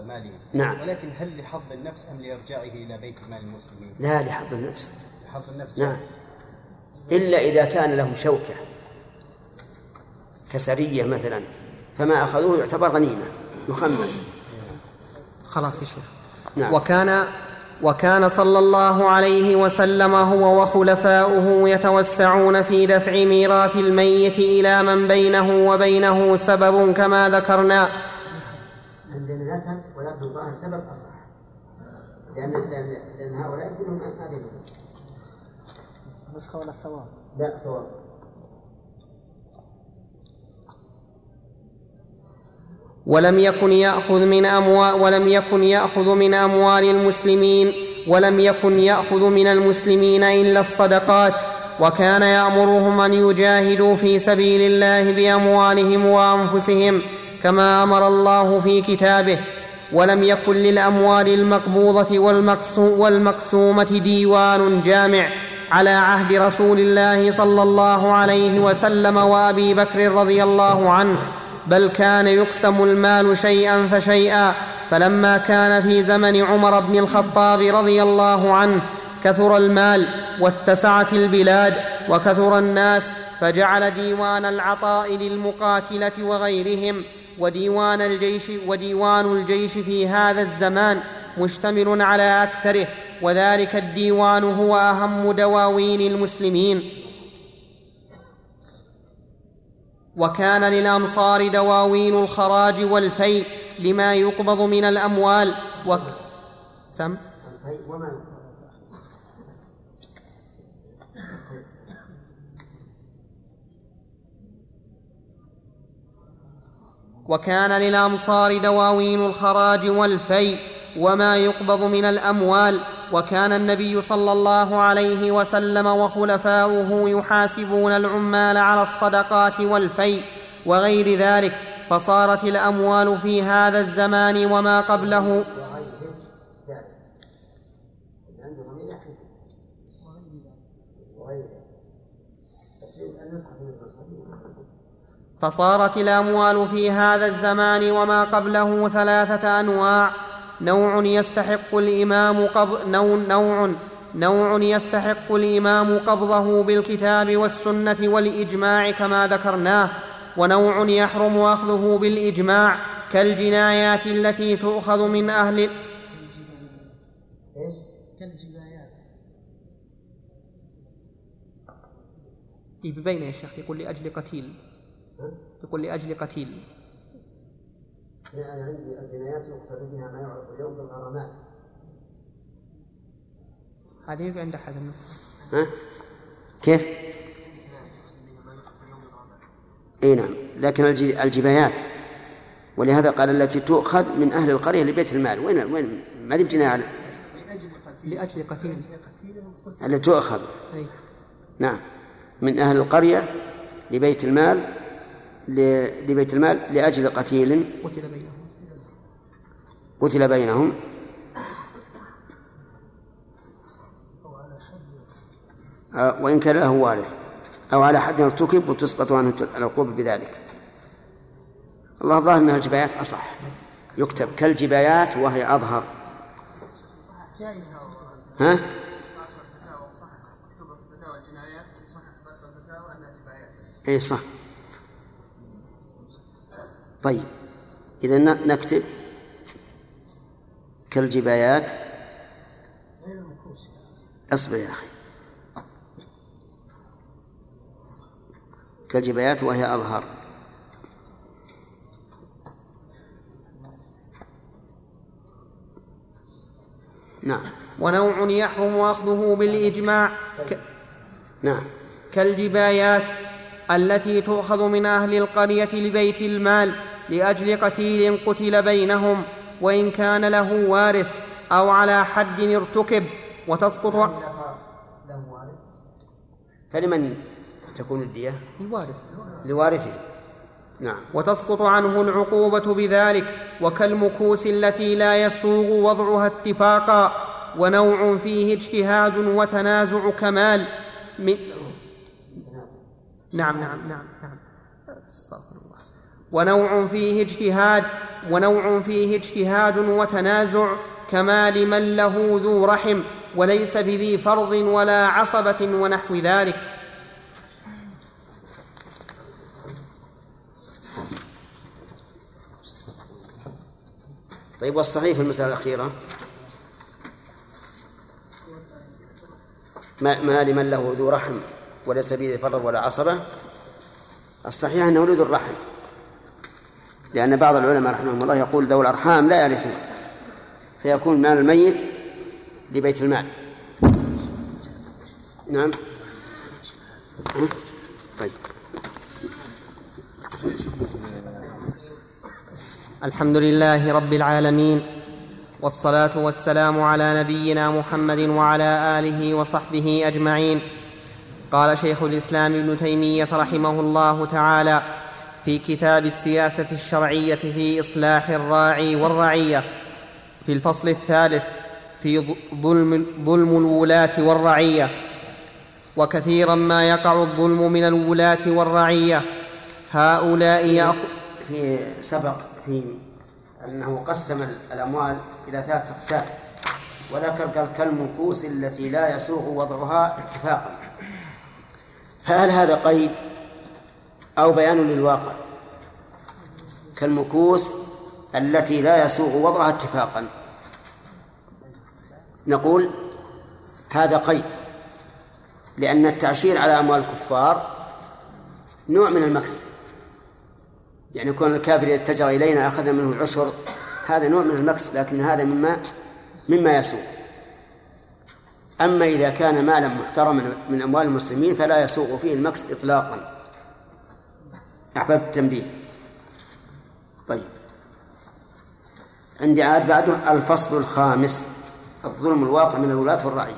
ماله نعم. ولكن هل لحظ النفس أم لإرجاعه إلى بيت مال المسلمين؟ لا لحظ النفس لحظ النفس نعم جائز. إلا إذا كان لهم شوكة كسرية مثلا فما أخذوه يعتبر غنيمة يخمس خلاص يا شيخ نعم وكان وكان صلى الله عليه وسلم هو وخلفاؤه يتوسعون في دفع ميراث الميت إلى من بينه وبينه سبب كما ذكرنا. عندنا نسب ولكن الظاهر سبب أصح. لأن لأن, لأن هؤلاء كلهم نسب نسخة ولا الثواب لا ثواب ولم يكن يأخذ من أموال ولم يكن يأخذ من أموال المسلمين ولم يكن يأخذ من المسلمين إلا الصدقات وكان يأمرهم أن يجاهدوا في سبيل الله بأموالهم وأنفسهم كما أمر الله في كتابه. ولم يكن للأموال المقبوضة والمقسو والمقسومة ديوان جامع على عهد رسول الله صلى الله عليه وسلم وأبي بكر رضي الله عنه. بل كان يقسم المال شيئا فشيئا. فلما كان في زمن عمر بن الخطاب رضي الله عنه كثر المال واتسعت البلاد وكثر الناس فجعل ديوان العطاء للمقاتلة وغيرهم وديوان الجيش وديوان الجيش في هذا الزمان مشتمل على أكثره. وذلك الديوان هو أهم دواوين المسلمين. وكان للامصار دواوين الخراج والفيء لما يقبض من الأموال و... سم؟ وكان للامصار دواوين الخراج والفيء وما يقبض من الأموال. وكان النبي صلى الله عليه وسلم وخلفاؤه يحاسبون العمال على الصدقات والفيء وغير ذلك. فصارت الأموال في هذا الزمان وما قبله. فصارت الأموال في هذا الزمان وما قبله ثلاثة أنواع. نوع يستحق الإمام قبض نوع, نوع نوع يستحق الإمام قبضه بالكتاب والسنة والإجماع كما ذكرناه ونوع يحرم أخذه بالإجماع كالجنايات التي تؤخذ من أهل كالجبايات إيه ببين يا شيخ يقول لأجل قتيل. يقول لأجل قتيل. أنا عندي الجنايات يقصد بها ما يعرف اليوم بالغرامات. هذه في عند أحد النسخة ها؟ كيف؟ إي نعم لكن الج- الجبايات. ولهذا قال التي تؤخذ من أهل القرية لبيت المال. وين وين؟ ما دي بجنايه على لأجل قتيل. التي تؤخذ. أي. نعم. من أهل القرية لبيت المال لبيت المال لأجل قتيل. قتل بينهم. قتل بينهم. وإن كان له وارث. أو على حد ارتكب وتسقط عنه العقوبة بذلك. الله ظاهر أن الجبايات أصح. يكتب كالجبايات وهي أظهر. ها؟ اي صح. طيب. إذا نكتب كالجبايات. اصبر يا أخي. كالجبايات وهي أظهر. نعم. ونوع يحرم أخذه بالإجماع. ك... نعم. كالجبايات التي تؤخذ من أهل القرية لبيت المال. لأجل قتيل قتل بينهم وإن كان له وارث أو على حد ارتكب وتسقط فلمن تكون الدية؟ الوارث لوارثه نعم. وتسقط عنه العقوبة بذلك وكالمكوس التي لا يسوغ وضعها اتفاقا ونوع فيه اجتهاد وتنازع كمال. من نعم نعم نعم نعم. أستغفر الله. ونوع فيه اجتهاد ونوع فيه اجتهاد وتنازع كمال من له ذو رحم وليس بذي فرض ولا عصبة ونحو ذلك. طيب والصحيح في المسألة الأخيرة؟ ما, ما لمن له ذو رحم وليس به فرض ولا عصبة؟ الصحيح أنه ذو الرحم. لأن بعض العلماء رحمهم الله يقول ذوي الأرحام لا يرثون فيكون مال الميت لبيت المال. نعم؟ طيب. الحمد لله رب العالمين والصلاة والسلام على نبينا محمد وعلى آله وصحبه أجمعين. قال شيخ الإسلام ابن تيمية رحمه الله تعالى في كتاب السياسة الشرعية في إصلاح الراعي والرعية في الفصل الثالث في ظلم, ظلم الولاة والرعية وكثيرا ما يقع الظلم من الولاة والرعية. هؤلاء يأخذ في سبق في أنه قسم الأموال إلى ثلاثة أقسام وذكر قال كالمكوس التي لا يسوغ وضعها اتفاقا. فهل هذا قيد؟ أو بيان للواقع كالمكوس التي لا يسوغ وضعها اتفاقا. نقول هذا قيد لأن التعشير على أموال الكفار نوع من المكس. يعني يكون الكافر إذا اتجر إلينا أخذنا منه العشر هذا نوع من المكس لكن هذا مما مما يسوغ أما إذا كان مالا محترما من أموال المسلمين فلا يسوغ فيه المكس إطلاقا. أحببت التنبيه. عندي عاد بعده الفصل الخامس الظلم الواقع من الولاة والرعية.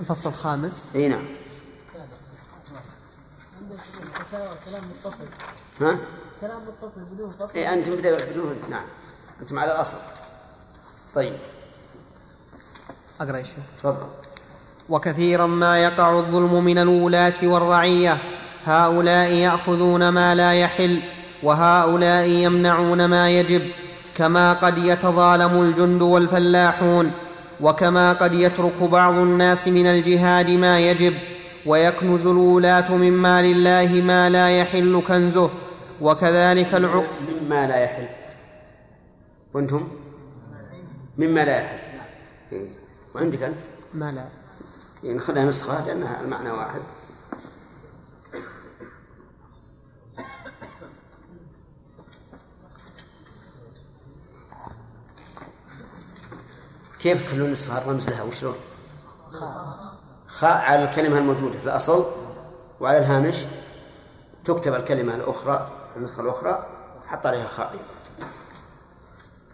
الفصل الخامس. إي نعم. كلام متصل ها؟ كلام متصل بدون فصل إي أنتم بدون نعم. أنتم على الأصل. طيب. أقرأ يا شيخ. تفضل. وكثيرا ما يقع الظلم من الولاة والرعية. هؤلاء يأخذون ما لا يحل وهؤلاء يمنعون ما يجب كما قد يتظالم الجند والفلاحون وكما قد يترك بعض الناس من الجهاد ما يجب ويكنز الولاة من مال الله ما لا يحل كنزه وكذلك العق. مما لا يحل. وأنتم؟ مما لا يحل. إيه. وعندك أنت؟ ما لا. يعني نخليها نسخة لأنها المعنى واحد. كيف تخلون نسخة الرمز لها؟ وشلون؟ خاء. على الكلمة الموجودة في الأصل وعلى الهامش تكتب الكلمة الأخرى النسخة الأخرى حط عليها خاء.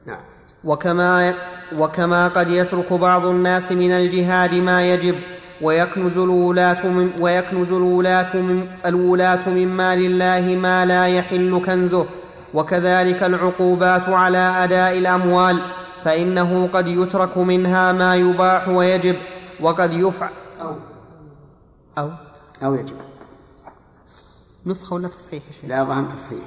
نعم. وكما وكما قد يترك بعض الناس من الجهاد ما يجب ويكنز الولاة من ويكنز الولاة من الولاة من مال الله ما لا يحل كنزه وكذلك العقوبات على أداء الأموال. فإنه قد يترك منها ما يباح ويجب وقد يفعل أو. أو. أو يجب. نسخة ولا تصحيح شيخ؟ لا ظهر تصحيح.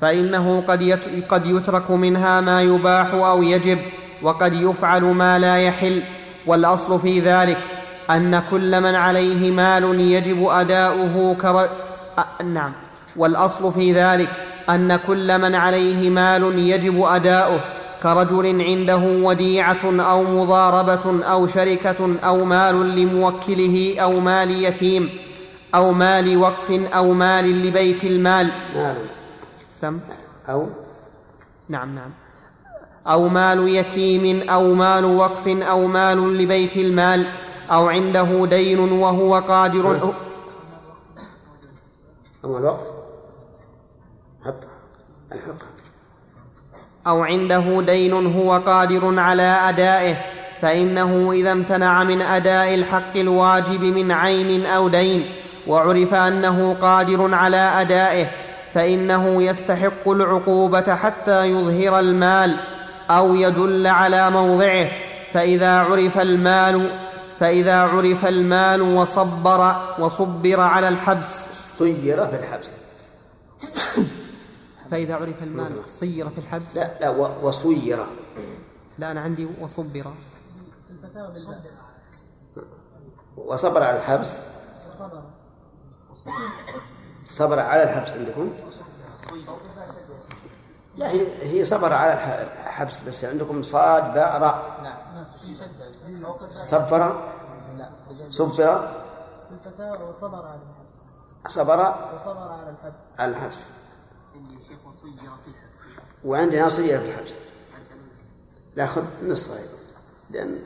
فإنه قد قد يترك منها ما يباح أو يجب وقد يفعل ما لا يحل. والأصل في ذلك أن كل من عليه مال يجب أداؤه كر... أ... نعم. والأصل في ذلك أن كل من عليه مال يجب أداؤه كرجل عنده وديعة أو مضاربة أو شركة أو مال لموكله أو مال يتيم أو مال وقف أو مال لبيت المال. مال. سم. أو. نعم نعم. أو مال يتيم أو مال وقف أو مال لبيت المال أو عنده دين وهو قادر أما الوقف حط الحقها أو عنده دين هو قادر على أدائه فإنه إذا امتنع من أداء الحق الواجب من عين أو دين وعرف أنه قادر على أدائه فإنه يستحق العقوبة حتى يظهر المال أو يدل على موضعه. فإذا عرف المال فإذا عرف المال وصبر وصبر على الحبس. صير في الحبس. فإذا عرف المال صير في الحبس؟ لا لا وصير. لا أنا عندي وصبر. وصبر على الحبس؟ صبر صبر على الحبس عندكم؟ لا هي هي صبر على الح- الحبس بس عندكم صاد باء راء. نعم صبر؟ صبر؟ في الفتاوى وصبر على الحبس. صبر؟ وصبر على الحبس. على الحبس. وعندنا صير في الحبس لا خذ نسخة أيضا. لأن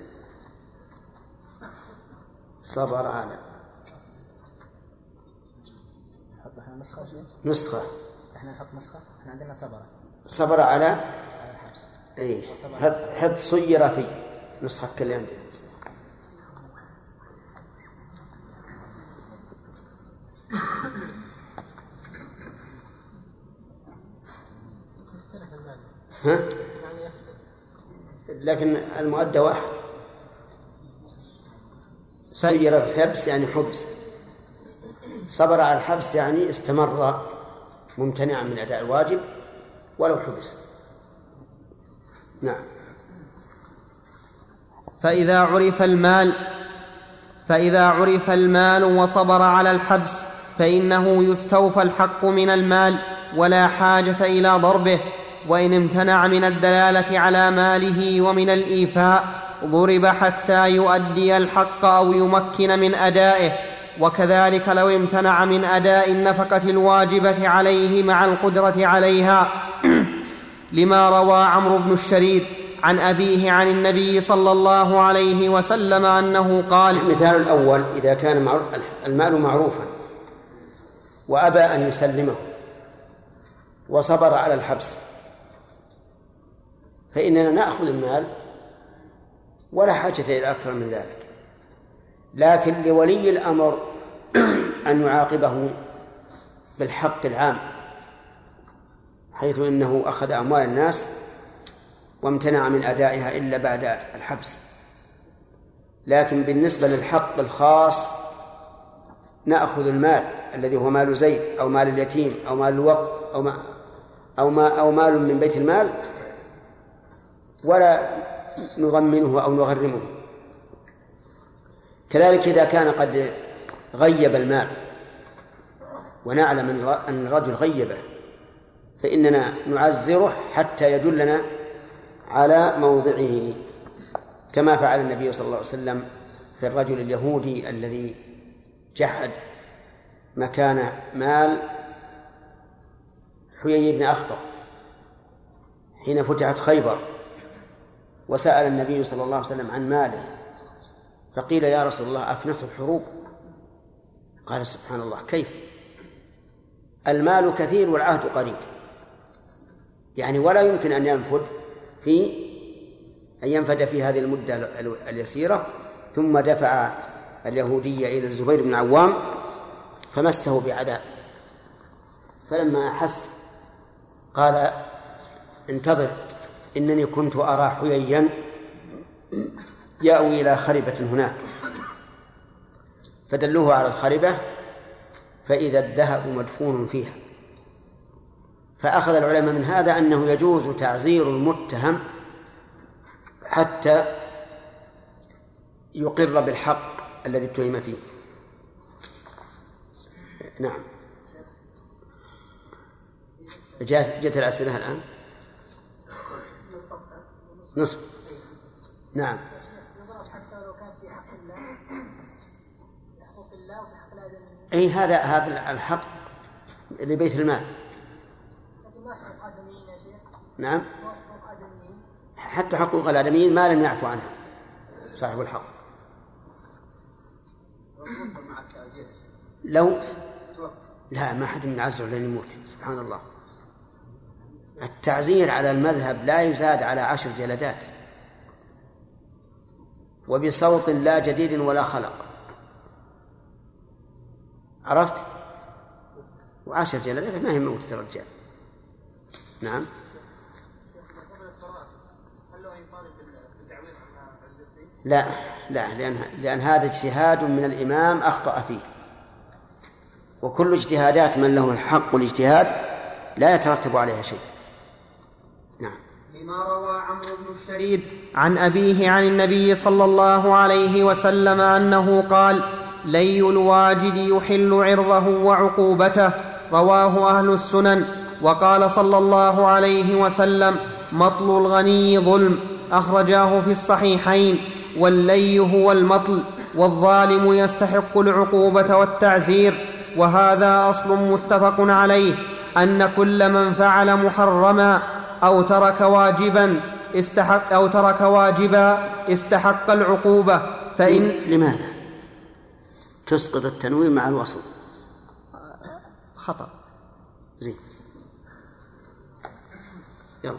صبر على. نسخة نسخة. إحنا نحط نسخة؟ إحنا عندنا صبرة. صبر على على الحبس إيش؟ حط حط صير في نسختك اللي عندنا ها؟ لكن المؤدى واحد. صير في الحبس يعني حبس. صبر على الحبس يعني استمر ممتنعا من أداء الواجب ولو حبس. نعم. فإذا عرف المال فإذا عرف المال وصبر على الحبس فإنه يستوفى الحق من المال ولا حاجة إلى ضربه. وإن امتنع من الدلالة على ماله ومن الإيفاء ضرب حتى يؤدي الحق أو يمكن من أدائه. وكذلك لو امتنع من أداء النفقة الواجبة عليه مع القدرة عليها. لما روى عمرو بن الشريد عن أبيه عن النبي صلى الله عليه وسلم أنه قال المثال الأول إذا كان المال معروفا وأبى أن يسلمه وصبر على الحبس فإننا نأخذ المال ولا حاجة إلى أكثر من ذلك. لكن لولي الأمر أن يعاقبه بالحق العام حيث إنه أخذ أموال الناس وامتنع من أدائها إلا بعد الحبس. لكن بالنسبة للحق الخاص نأخذ المال الذي هو مال زيد أو مال اليتيم أو مال الوقت أو ما أو ما أو مال من بيت المال ولا نضمنه أو نغرمه. كذلك إذا كان قد غيب المال ونعلم أن الرجل غيبه فإننا نعزره حتى يدلنا على موضعه. كما فعل النبي صلى الله عليه وسلم في الرجل اليهودي الذي جحد مكان مال حيي بن أخطب حين فتحت خيبر. وسأل النبي صلى الله عليه وسلم عن ماله فقيل يا رسول الله أفنته الحروب؟ قال سبحان الله كيف؟ المال كثير والعهد قريب. يعني ولا يمكن أن ينفد في أن ينفد في هذه المدة اليسيرة ثم دفع اليهودية إلى الزبير بن العوام فمسه بعذاب. فلما أحس قال انتظر. إنني كنت أرى حييا يأوي إلى خربة هناك. فدلوه على الخربة فإذا الذهب مدفون فيها. فأخذ العلماء من هذا أنه يجوز تعزير المتهم حتى يقر بالحق الذي اتهم فيه. نعم. جاءت الأسئلة الآن نصف نعم حتى لو كان في حق الله حقوق الله وفي حق الآدميين أي هذا هذا الحق لبيت المال. نعم. حتى حقوق الآدميين ما لم يعفو عنها. صاحب الحق. لو. لا ما حد من عزه لين يموت. سبحان الله. التعزير على المذهب لا يزاد على عشر جلدات. وبصوت لا جديد ولا خلق. عرفت؟ وعشر جلدات ما هي موتة الرجال. نعم. لا لا لأن لأن هذا اجتهاد من الإمام أخطأ فيه. وكل اجتهادات من له الحق والاجتهاد لا يترتب عليها شيء. لما روى عمرو بن الشريد عن أبيه عن النبي صلى الله عليه وسلم أنه قال لي الواجد يحل عرضه وعقوبته رواه أهل السنن. وقال صلى الله عليه وسلم مطل الغني ظلم أخرجاه في الصحيحين واللي هو المطل والظالم يستحق العقوبة والتعزير وهذا أصل متفق عليه أن كل من فعل محرما أو ترك واجبا استحق أو ترك واجبا استحق العقوبة. فإن لماذا؟ تسقط التنوين مع الوصل. خطأ. زين. يلا.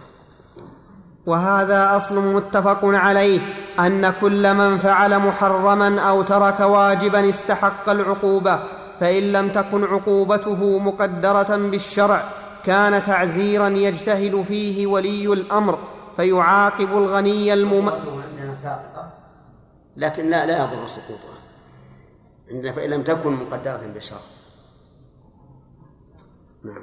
وهذا أصل متفق عليه أن كل من فعل محرما أو ترك واجبا استحق العقوبة. فإن لم تكن عقوبته مقدرة بالشرع كان تعزيرا يجتهد فيه ولي الأمر فيعاقب الغني المم. عقوبته عندنا ساقطة لكن لا لا يضر سقوطها. عندنا فإن لم تكن مقدرة بالشرع نعم.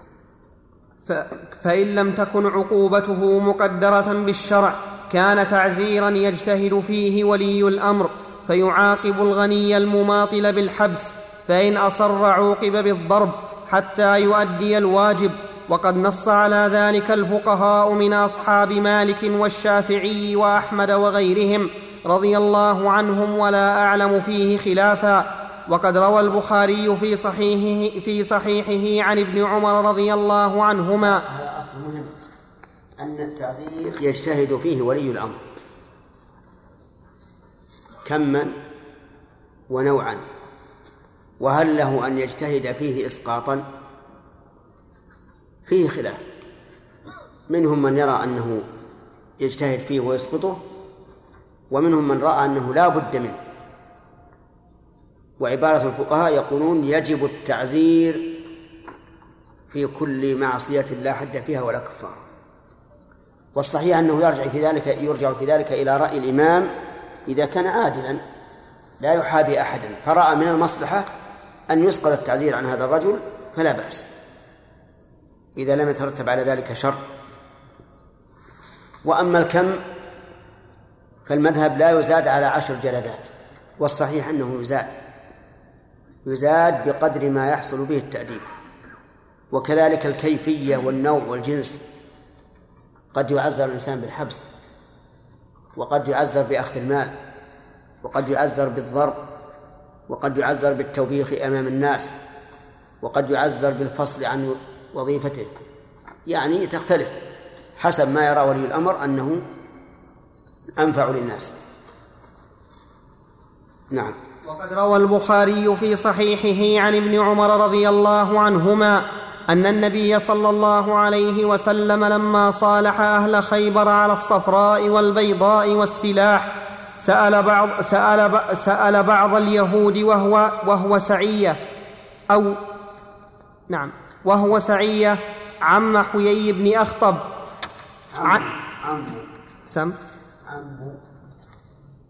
ف- فإن لم تكن عقوبته مقدرة بالشرع كان تعزيرا يجتهد فيه ولي الأمر فيعاقب الغني المماطل بالحبس فإن أصر عوقب بالضرب حتى يؤدي الواجب. وقد نص على ذلك الفقهاء من أصحاب مالك والشافعي وأحمد وغيرهم رضي الله عنهم ولا أعلم فيه خلافا. وقد روى البخاري في صحيحه في صحيحه عن ابن عمر رضي الله عنهما. هذا أصل مهم أن التعزير يجتهد فيه ولي الأمر. كما ونوعا. وهل له أن يجتهد فيه إسقاطا؟ فيه خلاف. منهم من يرى أنه يجتهد فيه ويسقطه ومنهم من رأى أنه لا بد منه. وعبارة الفقهاء يقولون يجب التعزير في كل معصية لا حد فيها ولا كفارة والصحيح أنه يرجع في ذلك يرجع في ذلك إلى رأي الإمام إذا كان عادلا لا يحابي أحدا. فرأى من المصلحة أن يسقط التعزير عن هذا الرجل فلا بأس. إذا لم يترتب على ذلك شر وأما الكم فالمذهب لا يزاد على عشر جلدات والصحيح أنه يزاد. يزاد بقدر ما يحصل به التأديب. وكذلك الكيفية والنوع والجنس. قد يعزر الإنسان بالحبس وقد يعزر بأخذ المال وقد يعزر بالضرب وقد يعزر بالتوبيخ أمام الناس وقد يعزر بالفصل عن وظيفته. يعني تختلف حسب ما يرى ولي الأمر أنه أنفع للناس. نعم. وقد روى البخاري في صحيحه عن ابن عمر رضي الله عنهما أن النبي صلى الله عليه وسلم لما صالح أهل خيبر على الصفراء والبيضاء والسلاح سأل بعض, سأل, سأل بعض اليهود وهو, وهو سعية أو نعم. وهو سعية عم حيي بن أخطب. عن سم؟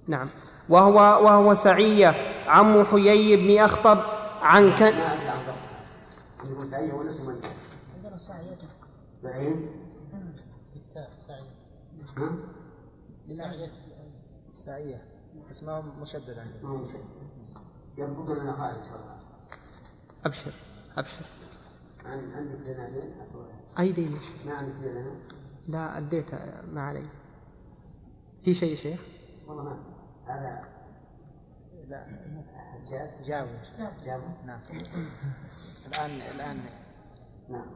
نعم. وهو وهو سعية عم حيي بن أخطب عن كن سعية سعية سعية مشدد ان شاء الله أبشر أبشر. عن- جنازين أي دين يا شيخ ما لا أديت ما علي. في شيء يا شيخ؟ والله ما هذا لا. حجاج؟ جاوب. جابه نعم. الآن الآن. نعم.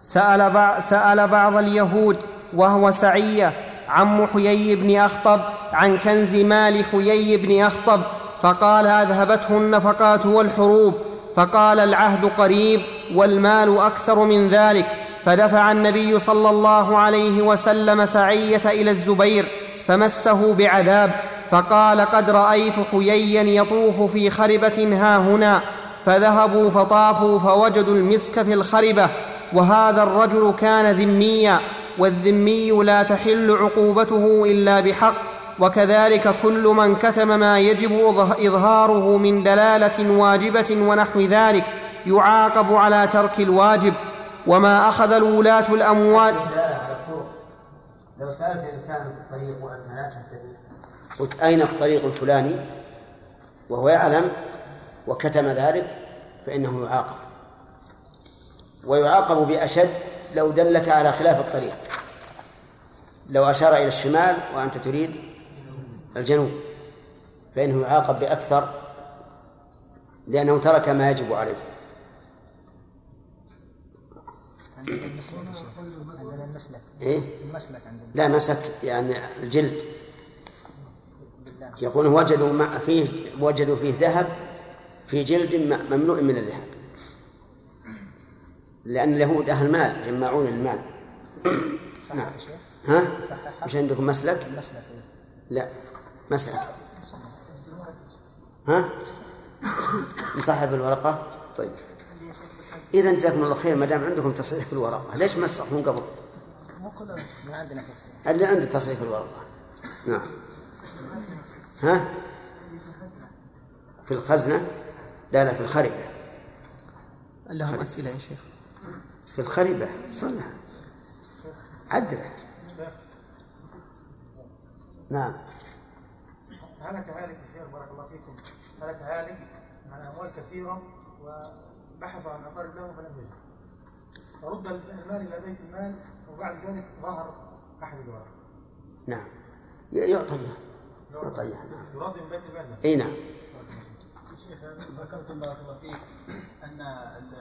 سأل. سأل بعض اليهود وهو سعية عم حيي بن أخطب عن كنز مال حيي بن أخطب فقال أذهبته النفقات والحروب فقال العهد قريب. والمال أكثر من ذلك فدفع النبي صلى الله عليه وسلم سعية إلى الزبير فمسه بعذاب فقال قد رأيت حييا يطوف في خربة ها هنا. فذهبوا فطافوا فوجدوا المسك في الخربة وهذا الرجل كان ذميا والذمي لا تحل عقوبته إلا بحق وكذلك كل من كتم ما يجب إظهاره من دلالة واجبة ونحو ذلك. يعاقب على ترك الواجب وما أخذ الولاة الأموال. دلالة على الطرق لو سألت إنسان في الطريق وأنت لا تهتدي قلت أين الطريق الفلاني؟ وهو يعلم وكتم ذلك فإنه يعاقب. ويعاقب بأشد لو دلك على خلاف الطريق. لو أشار إلى الشمال وأنت تريد الجنوب فإنه يعاقب بأكثر لأنه ترك ما يجب عليه. عندنا المسلك. عندنا المسلك إيه؟ المسلك عندنا لا مسك يعني الجلد يقول وجدوا مع فيه وجدوا فيه ذهب في جلد مملوء من الذهب لأن اليهود أهل مال جماعون المال نعم ها؟ مش عندكم مسلك؟ المسلك إيه. لا مسلك ها؟ مصحف الورقة؟ طيب إذا جزاكم الله خير ما دام عندكم تصحيح في الورقة. ليش ما تصححون قبل؟ مو كلنا من عندنا تصحيح. اللي عنده تصحيح في الورقة. نعم. ها؟ في الخزنة؟ لا لا في الخربة. لهم أسئلة يا شيخ. في الخربة. صلها عدله نعم. هلك هالك يا شيخ بارك الله فيكم. هلك هالك. عن اموال كثيرة وبحثوا عن أقارب له فلم يجد. فرد المال إلى بيت المال وبعد ذلك ظهر أحد الورثة. نعم. يعطى له يعطى إياه نعم. يراد من بيت المال إي نعم. شيخ ذكرتم بارك الله فيك أن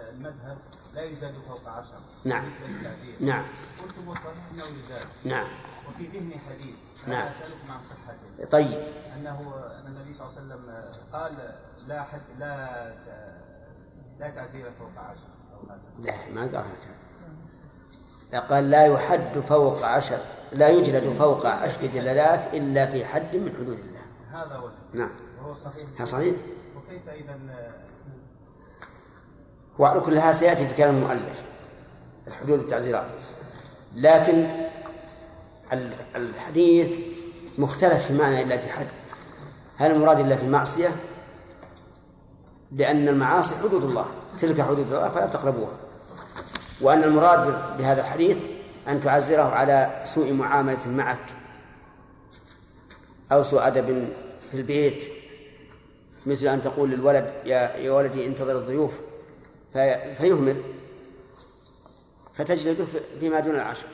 المذهب لا يزاد فوق عشر نعم. بالنسبة للتعزير. نعم. قلتم والصحيح انه يزاد؟ نعم. وفي ذهني حديث نعم. أنا اسالكم عن صحته طيب. أنه أن النبي صلى الله عليه وسلم قال لا حد لا لا تعزير فوق عشر لا ما قال هكذا قال لا يحد فوق عشر لا يجلد فوق عشر جلدات إلا في حد من حدود الله. هذا هو. نعم. وهو صحيح. صحيح؟ وكيف إذا؟ وعلى كل هذا سيأتي في كلام المؤلف الحدود والتعزيرات. لكن ال- الحديث مختلف في معنى إلا في حد. هل المراد إلا في معصية؟ لأن المعاصي حدود الله تلك حدود الله فلا تقربوها. وأن المراد بهذا الحديث أن تعزره على سوء معاملة معك أو سوء أدب في البيت. مثل أن تقول للولد يا يا ولدي انتظر الضيوف. في- فيهمل. فتجلده في- فيما دون العشر.